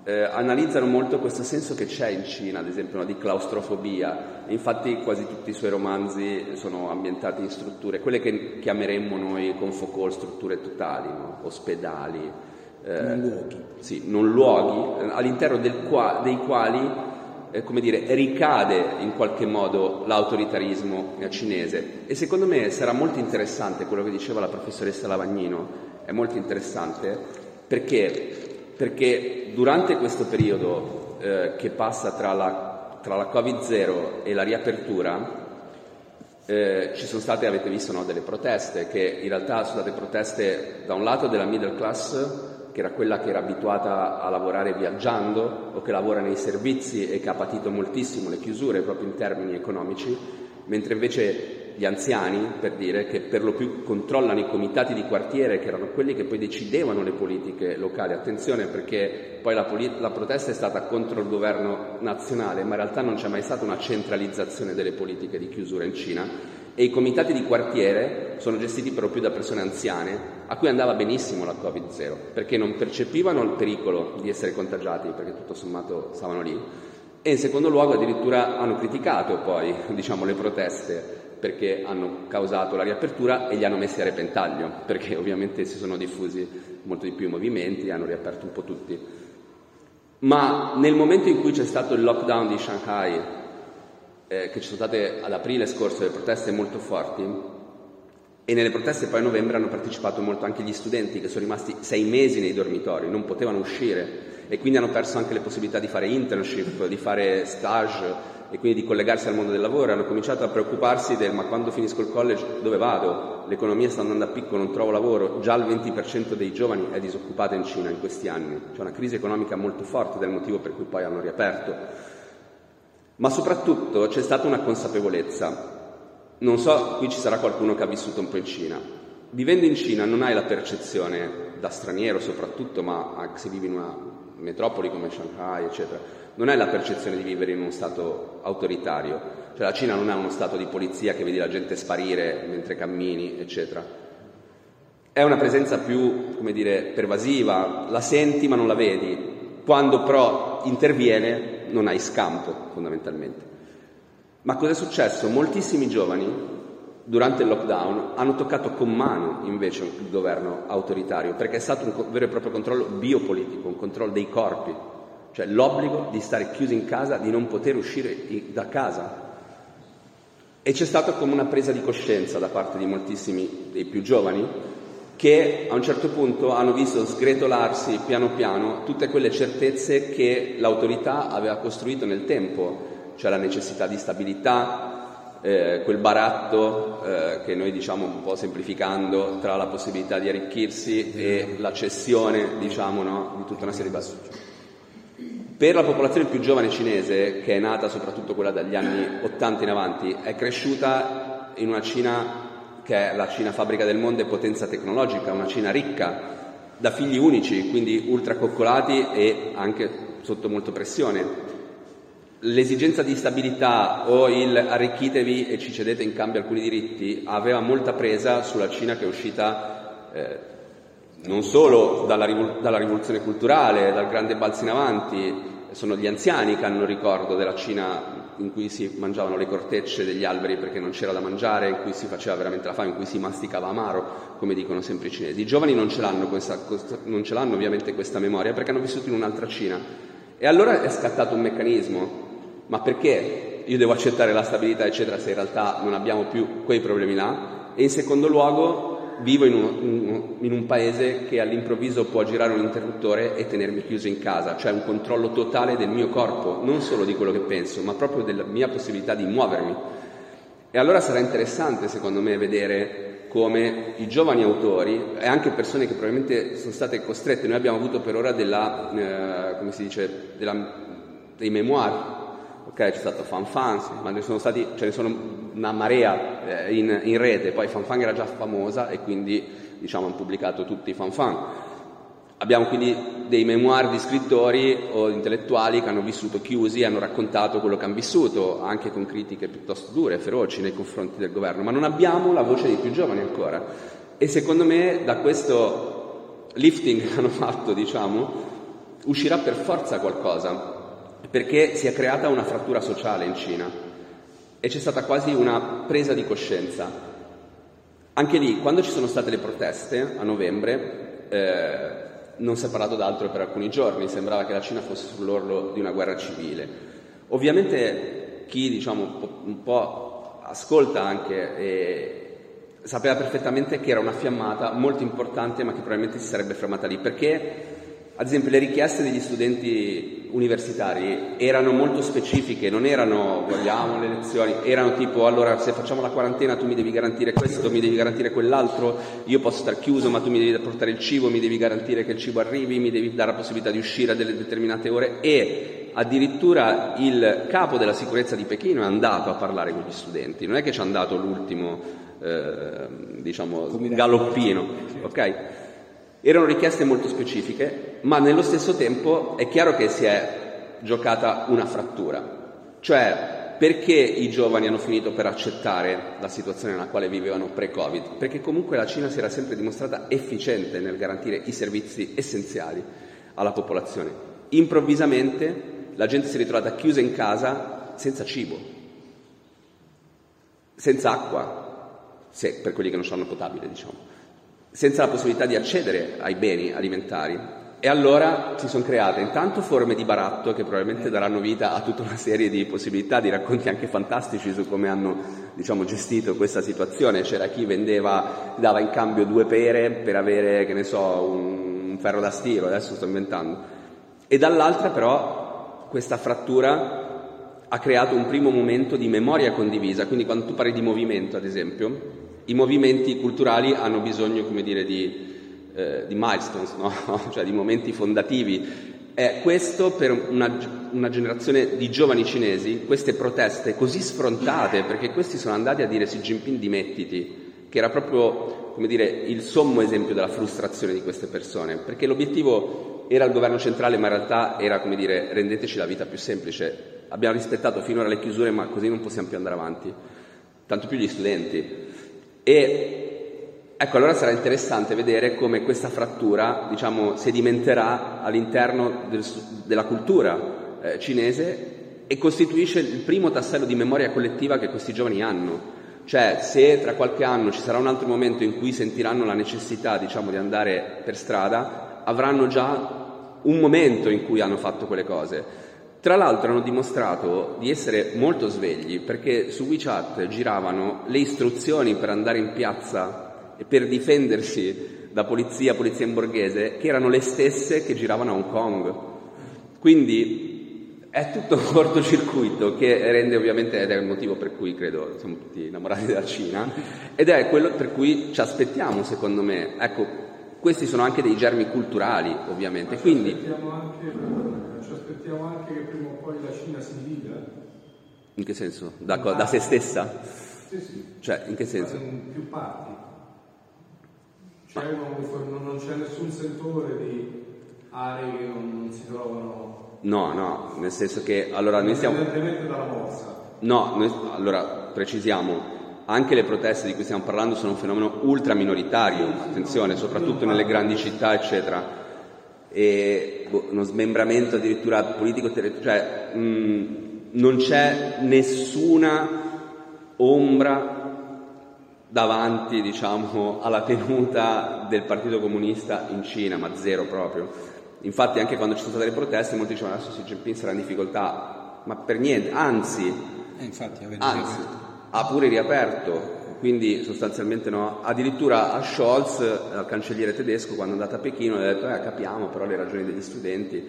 eh, analizzano molto questo senso che c'è in Cina, ad esempio, no, di claustrofobia. Infatti quasi tutti i suoi romanzi sono ambientati in strutture, quelle che chiameremmo noi con Foucault strutture totali, no? ospedali, eh, non luoghi. Sì, non luoghi, all'interno qua, dei quali eh, come dire, ricade in qualche modo l'autoritarismo cinese. E secondo me sarà molto interessante quello che diceva la professoressa Lavagnino, è molto interessante perché, perché durante questo periodo eh, che passa tra la, tra la Covid-0 e la riapertura, eh, ci sono state, avete visto, no, delle proteste che in realtà sono state proteste da un lato della middle class che era quella che era abituata a lavorare viaggiando o che lavora nei servizi e che ha patito moltissimo le chiusure proprio in termini economici, mentre invece gli anziani, per dire, che per lo più controllano i comitati di quartiere, che erano quelli che poi decidevano le politiche locali. Attenzione perché poi la, polit- la protesta è stata contro il governo nazionale, ma in realtà non c'è mai stata una centralizzazione delle politiche di chiusura in Cina. E i comitati di quartiere sono gestiti per più da persone anziane a cui andava benissimo la Covid-0 perché non percepivano il pericolo di essere contagiati perché tutto sommato stavano lì. E in secondo luogo addirittura hanno criticato poi diciamo, le proteste perché hanno causato la riapertura e li hanno messi a repentaglio perché ovviamente si sono diffusi molto di più i movimenti, hanno riaperto un po' tutti. Ma nel momento in cui c'è stato il lockdown di Shanghai eh, che ci sono state ad aprile scorso delle proteste molto forti e nelle proteste poi a novembre hanno partecipato molto anche gli studenti che sono rimasti sei mesi nei dormitori, non potevano uscire e quindi hanno perso anche le possibilità di fare internship, di fare stage e quindi di collegarsi al mondo del lavoro, hanno cominciato a preoccuparsi del ma quando finisco il college dove vado? L'economia sta andando a picco, non trovo lavoro, già il 20% dei giovani è disoccupato in Cina in questi anni, c'è una crisi economica molto forte del motivo per cui poi hanno riaperto. Ma soprattutto c'è stata una consapevolezza. Non so, qui ci sarà qualcuno che ha vissuto un po' in Cina. Vivendo in Cina non hai la percezione, da straniero soprattutto, ma anche se vivi in una metropoli come Shanghai, eccetera, non hai la percezione di vivere in uno stato autoritario. Cioè la Cina non è uno stato di polizia che vedi la gente sparire mentre cammini, eccetera. È una presenza più, come dire, pervasiva, la senti ma non la vedi. Quando però interviene non hai scampo fondamentalmente. Ma cosa è successo? Moltissimi giovani durante il lockdown hanno toccato con mano invece il governo autoritario, perché è stato un vero e proprio controllo biopolitico, un controllo dei corpi, cioè l'obbligo di stare chiusi in casa, di non poter uscire da casa. E c'è stata come una presa di coscienza da parte di moltissimi dei più giovani che a un certo punto hanno visto sgretolarsi piano piano tutte quelle certezze che l'autorità aveva costruito nel tempo, cioè la necessità di stabilità, eh, quel baratto eh, che noi diciamo un po' semplificando tra la possibilità di arricchirsi e la cessione diciamo, no, di tutta una serie di basi. Per la popolazione più giovane cinese, che è nata soprattutto quella dagli anni 80 in avanti, è cresciuta in una Cina che è la Cina fabbrica del mondo e potenza tecnologica, una Cina ricca, da figli unici, quindi ultracoccolati e anche sotto molto pressione. L'esigenza di stabilità o il arricchitevi e ci cedete in cambio alcuni diritti aveva molta presa sulla Cina che è uscita eh, non solo dalla, rivol- dalla rivoluzione culturale, dal grande balzo in avanti, sono gli anziani che hanno ricordo della Cina in cui si mangiavano le cortecce degli alberi perché non c'era da mangiare, in cui si faceva veramente la fame, in cui si masticava amaro, come dicono sempre i cinesi. I giovani non ce l'hanno, questa, non ce l'hanno ovviamente questa memoria perché hanno vissuto in un'altra Cina. E allora è scattato un meccanismo, ma perché io devo accettare la stabilità, eccetera, se in realtà non abbiamo più quei problemi là? E in secondo luogo vivo in un, in un, paese che all'improvviso può girare un interruttore e tenermi chiuso in casa, cioè un controllo totale del mio corpo, non solo di quello che penso, ma proprio della mia possibilità di muovermi. E allora sarà interessante, secondo me, vedere come i giovani autori e anche persone che probabilmente sono state costrette, noi abbiamo avuto per ora della, eh, come si dice, della, dei memoir ok? C'è stato FanFan, ma ne sono stati, ce ne sono una marea eh, in, in, rete, poi FanFan era già famosa e quindi diciamo hanno pubblicato tutti i FanFan. Abbiamo quindi dei memoir di scrittori o intellettuali che hanno vissuto chiusi e hanno raccontato quello che hanno vissuto, anche con critiche piuttosto dure, feroci nei confronti del governo, ma non abbiamo la voce dei più giovani ancora. E secondo me da questo lifting che hanno fatto, diciamo, uscirà per forza qualcosa, perché si è creata una frattura sociale in Cina e c'è stata quasi una presa di coscienza. Anche lì, quando ci sono state le proteste a novembre, eh, non si è parlato d'altro per alcuni giorni, sembrava che la Cina fosse sull'orlo di una guerra civile. Ovviamente chi diciamo, un po' ascolta anche e sapeva perfettamente che era una fiammata molto importante ma che probabilmente si sarebbe fermata lì perché ad esempio le richieste degli studenti universitari erano molto specifiche, non erano vogliamo le lezioni, erano tipo allora se facciamo la quarantena tu mi devi garantire questo, mi devi garantire quell'altro, io posso star chiuso ma tu mi devi portare il cibo, mi devi garantire che il cibo arrivi, mi devi dare la possibilità di uscire a delle determinate ore. E addirittura il capo della sicurezza di Pechino è andato a parlare con gli studenti, non è che ci è andato l'ultimo eh, diciamo galoppino, ok? Erano richieste molto specifiche, ma nello stesso tempo è chiaro che si è giocata una frattura, cioè perché i giovani hanno finito per accettare la situazione nella quale vivevano pre-Covid? Perché comunque la Cina si era sempre dimostrata efficiente nel garantire i servizi essenziali alla popolazione. Improvvisamente la gente si è ritrovata chiusa in casa senza cibo, senza acqua, se, per quelli che non hanno potabile, diciamo senza la possibilità di accedere ai beni alimentari. E allora si sono create intanto forme di baratto che probabilmente daranno vita a tutta una serie di possibilità, di racconti anche fantastici su come hanno diciamo, gestito questa situazione. C'era chi vendeva, dava in cambio due pere per avere, che ne so, un ferro da stiro, adesso sto inventando. E dall'altra però questa frattura ha creato un primo momento di memoria condivisa, quindi quando tu parli di movimento, ad esempio, i movimenti culturali hanno bisogno, come dire, di, eh, di milestones, no? cioè di momenti fondativi. E questo per una, una, generazione di giovani cinesi, queste proteste così sfrontate, perché questi sono andati a dire Xi Jinping dimettiti, che era proprio come dire, il sommo esempio della frustrazione di queste persone, perché l'obiettivo era il governo centrale, ma in realtà era come dire rendeteci la vita più semplice. Abbiamo rispettato finora le chiusure, ma così non possiamo più andare avanti. Tanto più gli studenti. E ecco, allora sarà interessante vedere come questa frattura, diciamo, sedimenterà all'interno del, della cultura eh, cinese e costituisce il primo tassello di memoria collettiva che questi giovani hanno. Cioè, se tra qualche anno ci sarà un altro momento in cui sentiranno la necessità, diciamo, di andare per strada, avranno già un momento in cui hanno fatto quelle cose. Tra l'altro hanno dimostrato di essere molto svegli perché su WeChat giravano le istruzioni per andare in piazza e per difendersi da polizia, polizia in borghese, che erano le stesse che giravano a Hong Kong. Quindi è tutto un cortocircuito che rende ovviamente, ed è il motivo per cui credo siamo tutti innamorati della Cina, ed è quello per cui ci aspettiamo, secondo me. Ecco, questi sono anche dei germi culturali, ovviamente. Quindi, aspettiamo anche che prima o poi la Cina si divida? In che senso? Da, da se stessa? Sì, sì. Cioè, in che senso? In più parti. Cioè, non, non c'è nessun sentore di aree che non, non si trovano... No, no, nel senso che allora noi stiamo... Indipendentemente dalla morsa. No, noi, allora precisiamo, anche le proteste di cui stiamo parlando sono un fenomeno ultra minoritario, attenzione, soprattutto nelle grandi città, eccetera e boh, uno smembramento addirittura politico, cioè mh, non c'è nessuna ombra davanti diciamo, alla tenuta del Partito Comunista in Cina, ma zero proprio. Infatti anche quando ci sono state le proteste molti dicevano adesso Xi Jinping sarà in difficoltà, ma per niente, anzi, eh, anzi ha pure riaperto quindi sostanzialmente no. Addirittura a Scholz, al cancelliere tedesco, quando è andato a Pechino, ha detto eh, capiamo però le ragioni degli studenti.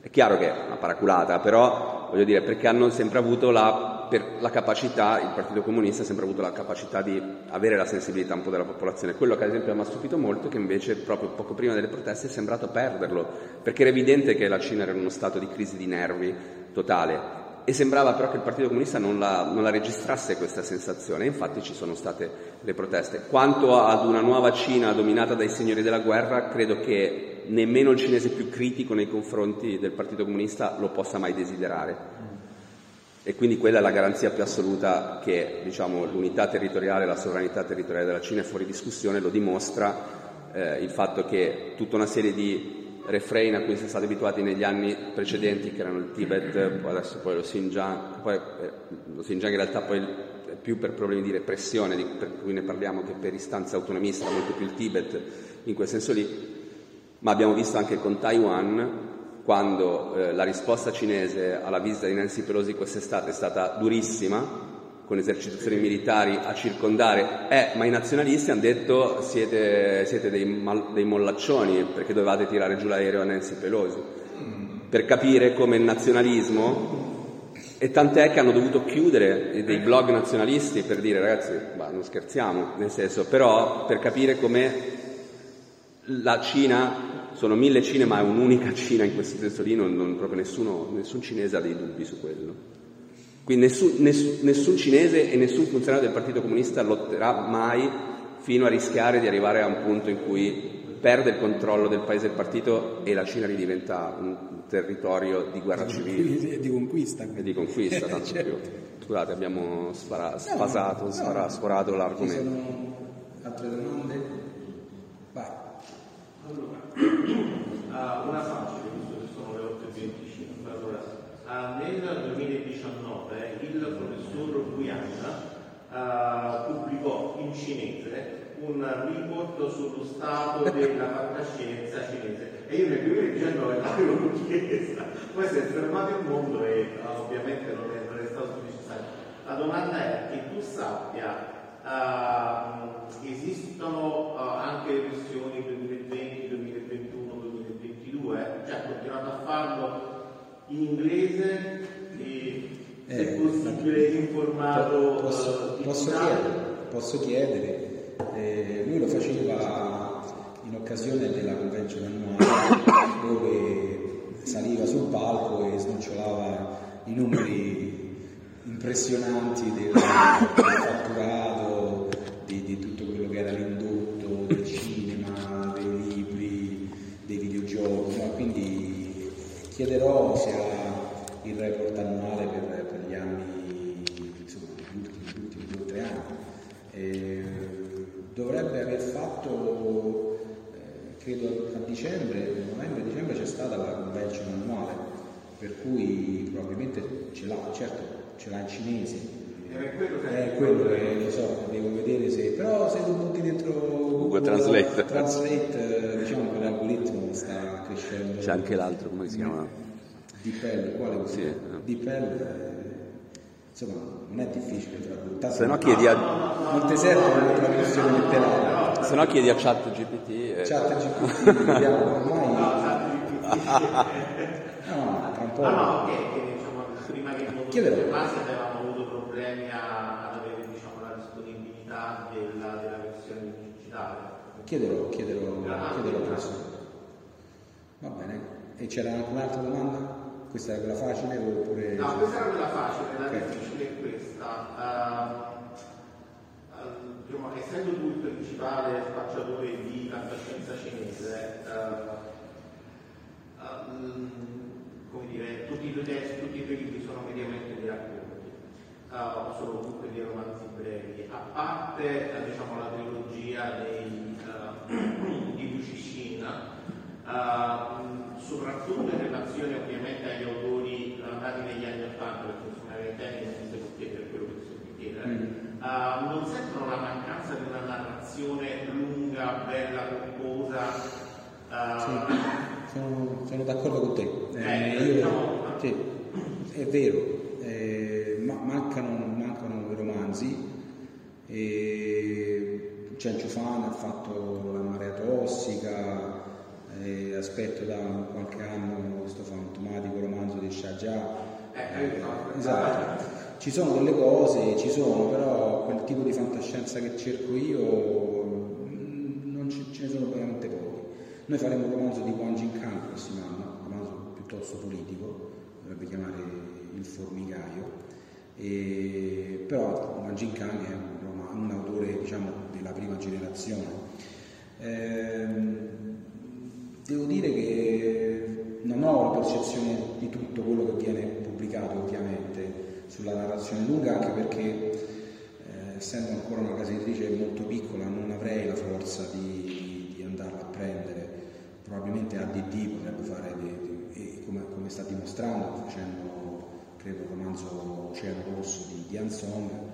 È chiaro che è una paraculata, però voglio dire, perché hanno sempre avuto la, la, capacità, il Partito Comunista ha sempre avuto la capacità di avere la sensibilità un po' della popolazione. Quello che ad esempio mi ha stupito molto è che invece proprio poco prima delle proteste è sembrato perderlo, perché era evidente che la Cina era in uno stato di crisi di nervi totale e sembrava però che il Partito Comunista non la, non la, registrasse questa sensazione, infatti ci sono state le proteste. Quanto ad una nuova Cina dominata dai signori della guerra, credo che nemmeno il cinese più critico nei confronti del Partito Comunista lo possa mai desiderare. E quindi quella è la garanzia più assoluta che diciamo, l'unità territoriale, la sovranità territoriale della Cina è fuori discussione, lo dimostra eh, il fatto che tutta una serie di refrain a cui siamo stati abituati negli anni precedenti, che erano il Tibet, poi adesso poi lo Xinjiang, poi, eh, lo Xinjiang in realtà poi è più per problemi di repressione, di, per cui ne parliamo che per istanza autonomista, molto più il Tibet in quel senso lì, ma abbiamo visto anche con Taiwan quando eh, la risposta cinese alla visita di Nancy Pelosi quest'estate è stata durissima, con esercitazioni militari a circondare, eh, ma i nazionalisti hanno detto siete, siete dei, mal, dei, mollaccioni perché dovevate tirare giù l'aereo a Nancy Pelosi, per capire come il nazionalismo, e tant'è che hanno dovuto chiudere dei blog nazionalisti per dire ragazzi, bah, non scherziamo, nel senso, però per capire come la Cina, sono mille Cine, ma è un'unica Cina in questo senso lì, non, non proprio nessuno, nessun cinese ha dei dubbi su quello. Quindi nessun, nessun, nessun, cinese e nessun funzionario del Partito Comunista lotterà mai fino a rischiare di arrivare a un punto in cui perde il controllo del paese del partito e la Cina ridiventa un territorio di guerra civile. E di conquista. E di conquista, tanto certo. più. Scusate, abbiamo spara, spasato, no, spara, sforato l'argomento. Ci sono altre domande? Vai. Allora, uh, una facile, visto che sono le 8.25. Allora, uh, nel 2019 il professor Guiana uh, pubblicò in cinese un report sullo stato della fantascienza cinese. E io nel 2019 l'avevo chiesta, poi si è fermato il mondo e ovviamente non è, non è stato necessario. La domanda è che tu sappia Uh, esistono uh, anche le versioni 2020, 2021, 2022, cioè continuate a farlo in inglese se eh, possibile in formato posso, uh, posso chiedere, posso chiedere eh, lui lo faceva in occasione della convention annuale dove saliva sul palco e snocciolava i numeri impressionanti del, del fatturato, di, di, tutto quello che era l'indotto del cinema, dei libri, dei videogiochi. No? Quindi chiederò se ha il report annuale per, per gli anni, insomma, gli ultimi, gli ultimi due o tre anni. E, dovrebbe aver fatto, eh, credo a dicembre, novembre-dicembre c'è stata la convention annuale, per cui probabilmente ce l'ha, certo ce l'ha in cinese. È quello che, è quello che lo so, devo vedere se. Però se lo butti dentro Google, Google Translate, Translate diciamo che l'algoritmo sta crescendo. C'è anche l'altro, come si chiama? DeepL, quale? Sì. DeepL insomma non è difficile tradurre. Se no chiedi a... Non ti serve una traduzione letterale. Se no chiedi a chat GPT. E... Chat GPT, vediamo ormai... no, tra un po'... No, no, che, che diciamo, prima che il Chiederò. base avevamo avuto problemi a, ad avere diciamo, la disponibilità della, della versione digitale. Chiederò, chiederò, chiederò presto. Va bene. E c'era anche un'altra domanda? Questa è quella facile oppure... No, questa era quella facile, la okay. difficile è questa. Uh, uh, diciamo, essendo tu il principale spacciatore di fantascienza cinese, uh, come dire, tutti i tuoi testi, tutti i tuoi libri sono mediamente dei racconti, o sono comunque dei romanzi brevi, a parte diciamo, la trilogia dei, di Lucishin, soprattutto in relazione ovviamente agli autori nati negli anni 80, perché insomma temi non si può chiedere quello che si può chiedere, mm. uh, non sentono la mancanza di una narrazione lunga, bella, composa. Uh, sì, sono, sono, d'accordo con te. Eh, eh, io, diciamo, sì, è vero, eh, ma mancano, mancano i romanzi. Cencio Fana ha fatto La marea tossica, e aspetto da qualche anno questo fantomatico romanzo di Shah eh, esatto. Ci sono delle cose, ci sono, però quel tipo di fantascienza che cerco io mm, non ce, ce ne sono veramente pochi. Noi faremo un romanzo di Wang Jin-Kang il prossimo anno, un romanzo piuttosto politico, dovrebbe chiamare Il formicaio, e, però Wang Jin-Kang è un, un autore diciamo, della prima generazione. Ehm, devo dire che non ho la percezione di tutto quello che viene pubblicato ovviamente sulla narrazione lunga, anche perché eh, essendo ancora una casa editrice molto piccola non avrei la forza di, di andarla a prendere. Probabilmente ADD potrebbe fare, dei, dei, come, come, sta dimostrando, facendo credo il romanzo Oceano Rosso di, di Anson, eh,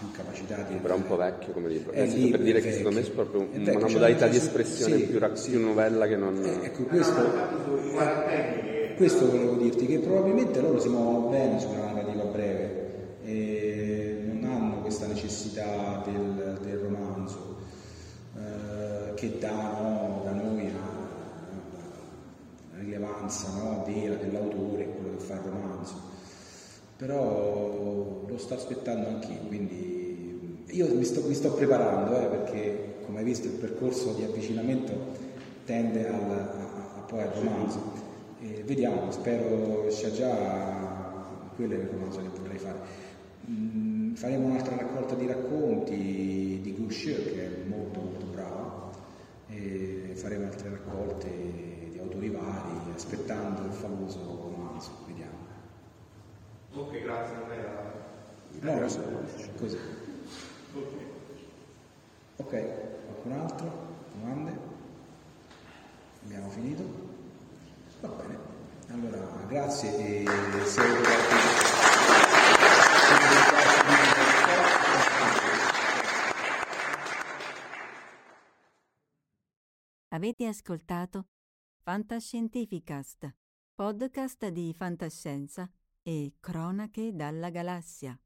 più capacità di... Però è un po' vecchio come libro. È, è per dire che secondo me è proprio è una modalità di espressione sì, più, sì. più, novella che non... Eh, ecco, questo, questo volevo dirti, che probabilmente loro si muovono bene sulla narrativa breve e non hanno questa necessità del, del romanzo eh, che dà no, da noi una, una rilevanza no, vera dell'autore, quello che fa il romanzo però lo sto aspettando anch'io, quindi io mi sto, mi sto preparando eh, perché come hai visto il percorso di avvicinamento tende al, a, a, poi al romanzo. E vediamo, spero sia già quello il romanzo che potrei fare. Mm, faremo un'altra raccolta di racconti di Gush che è molto molto bravo e faremo altre raccolte di autori vari aspettando il famoso romanzo. Ok, grazie, non era... No, so, così. Ok. Ok, qualcun altro? Domande? Abbiamo finito? Va bene. Allora, grazie e se Avete ascoltato Fantascientificast, podcast di fantascienza e Cronache dalla galassia,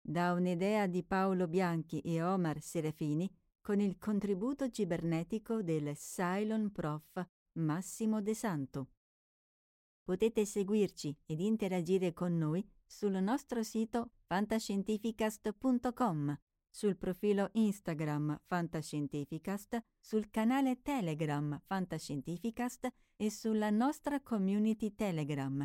da un'idea di Paolo Bianchi e Omar Serafini con il contributo cibernetico del Cylon Prof Massimo De Santo. Potete seguirci ed interagire con noi sul nostro sito fantascientificast.com, sul profilo Instagram Fantascientificast, sul canale Telegram Fantascientificast e sulla nostra community Telegram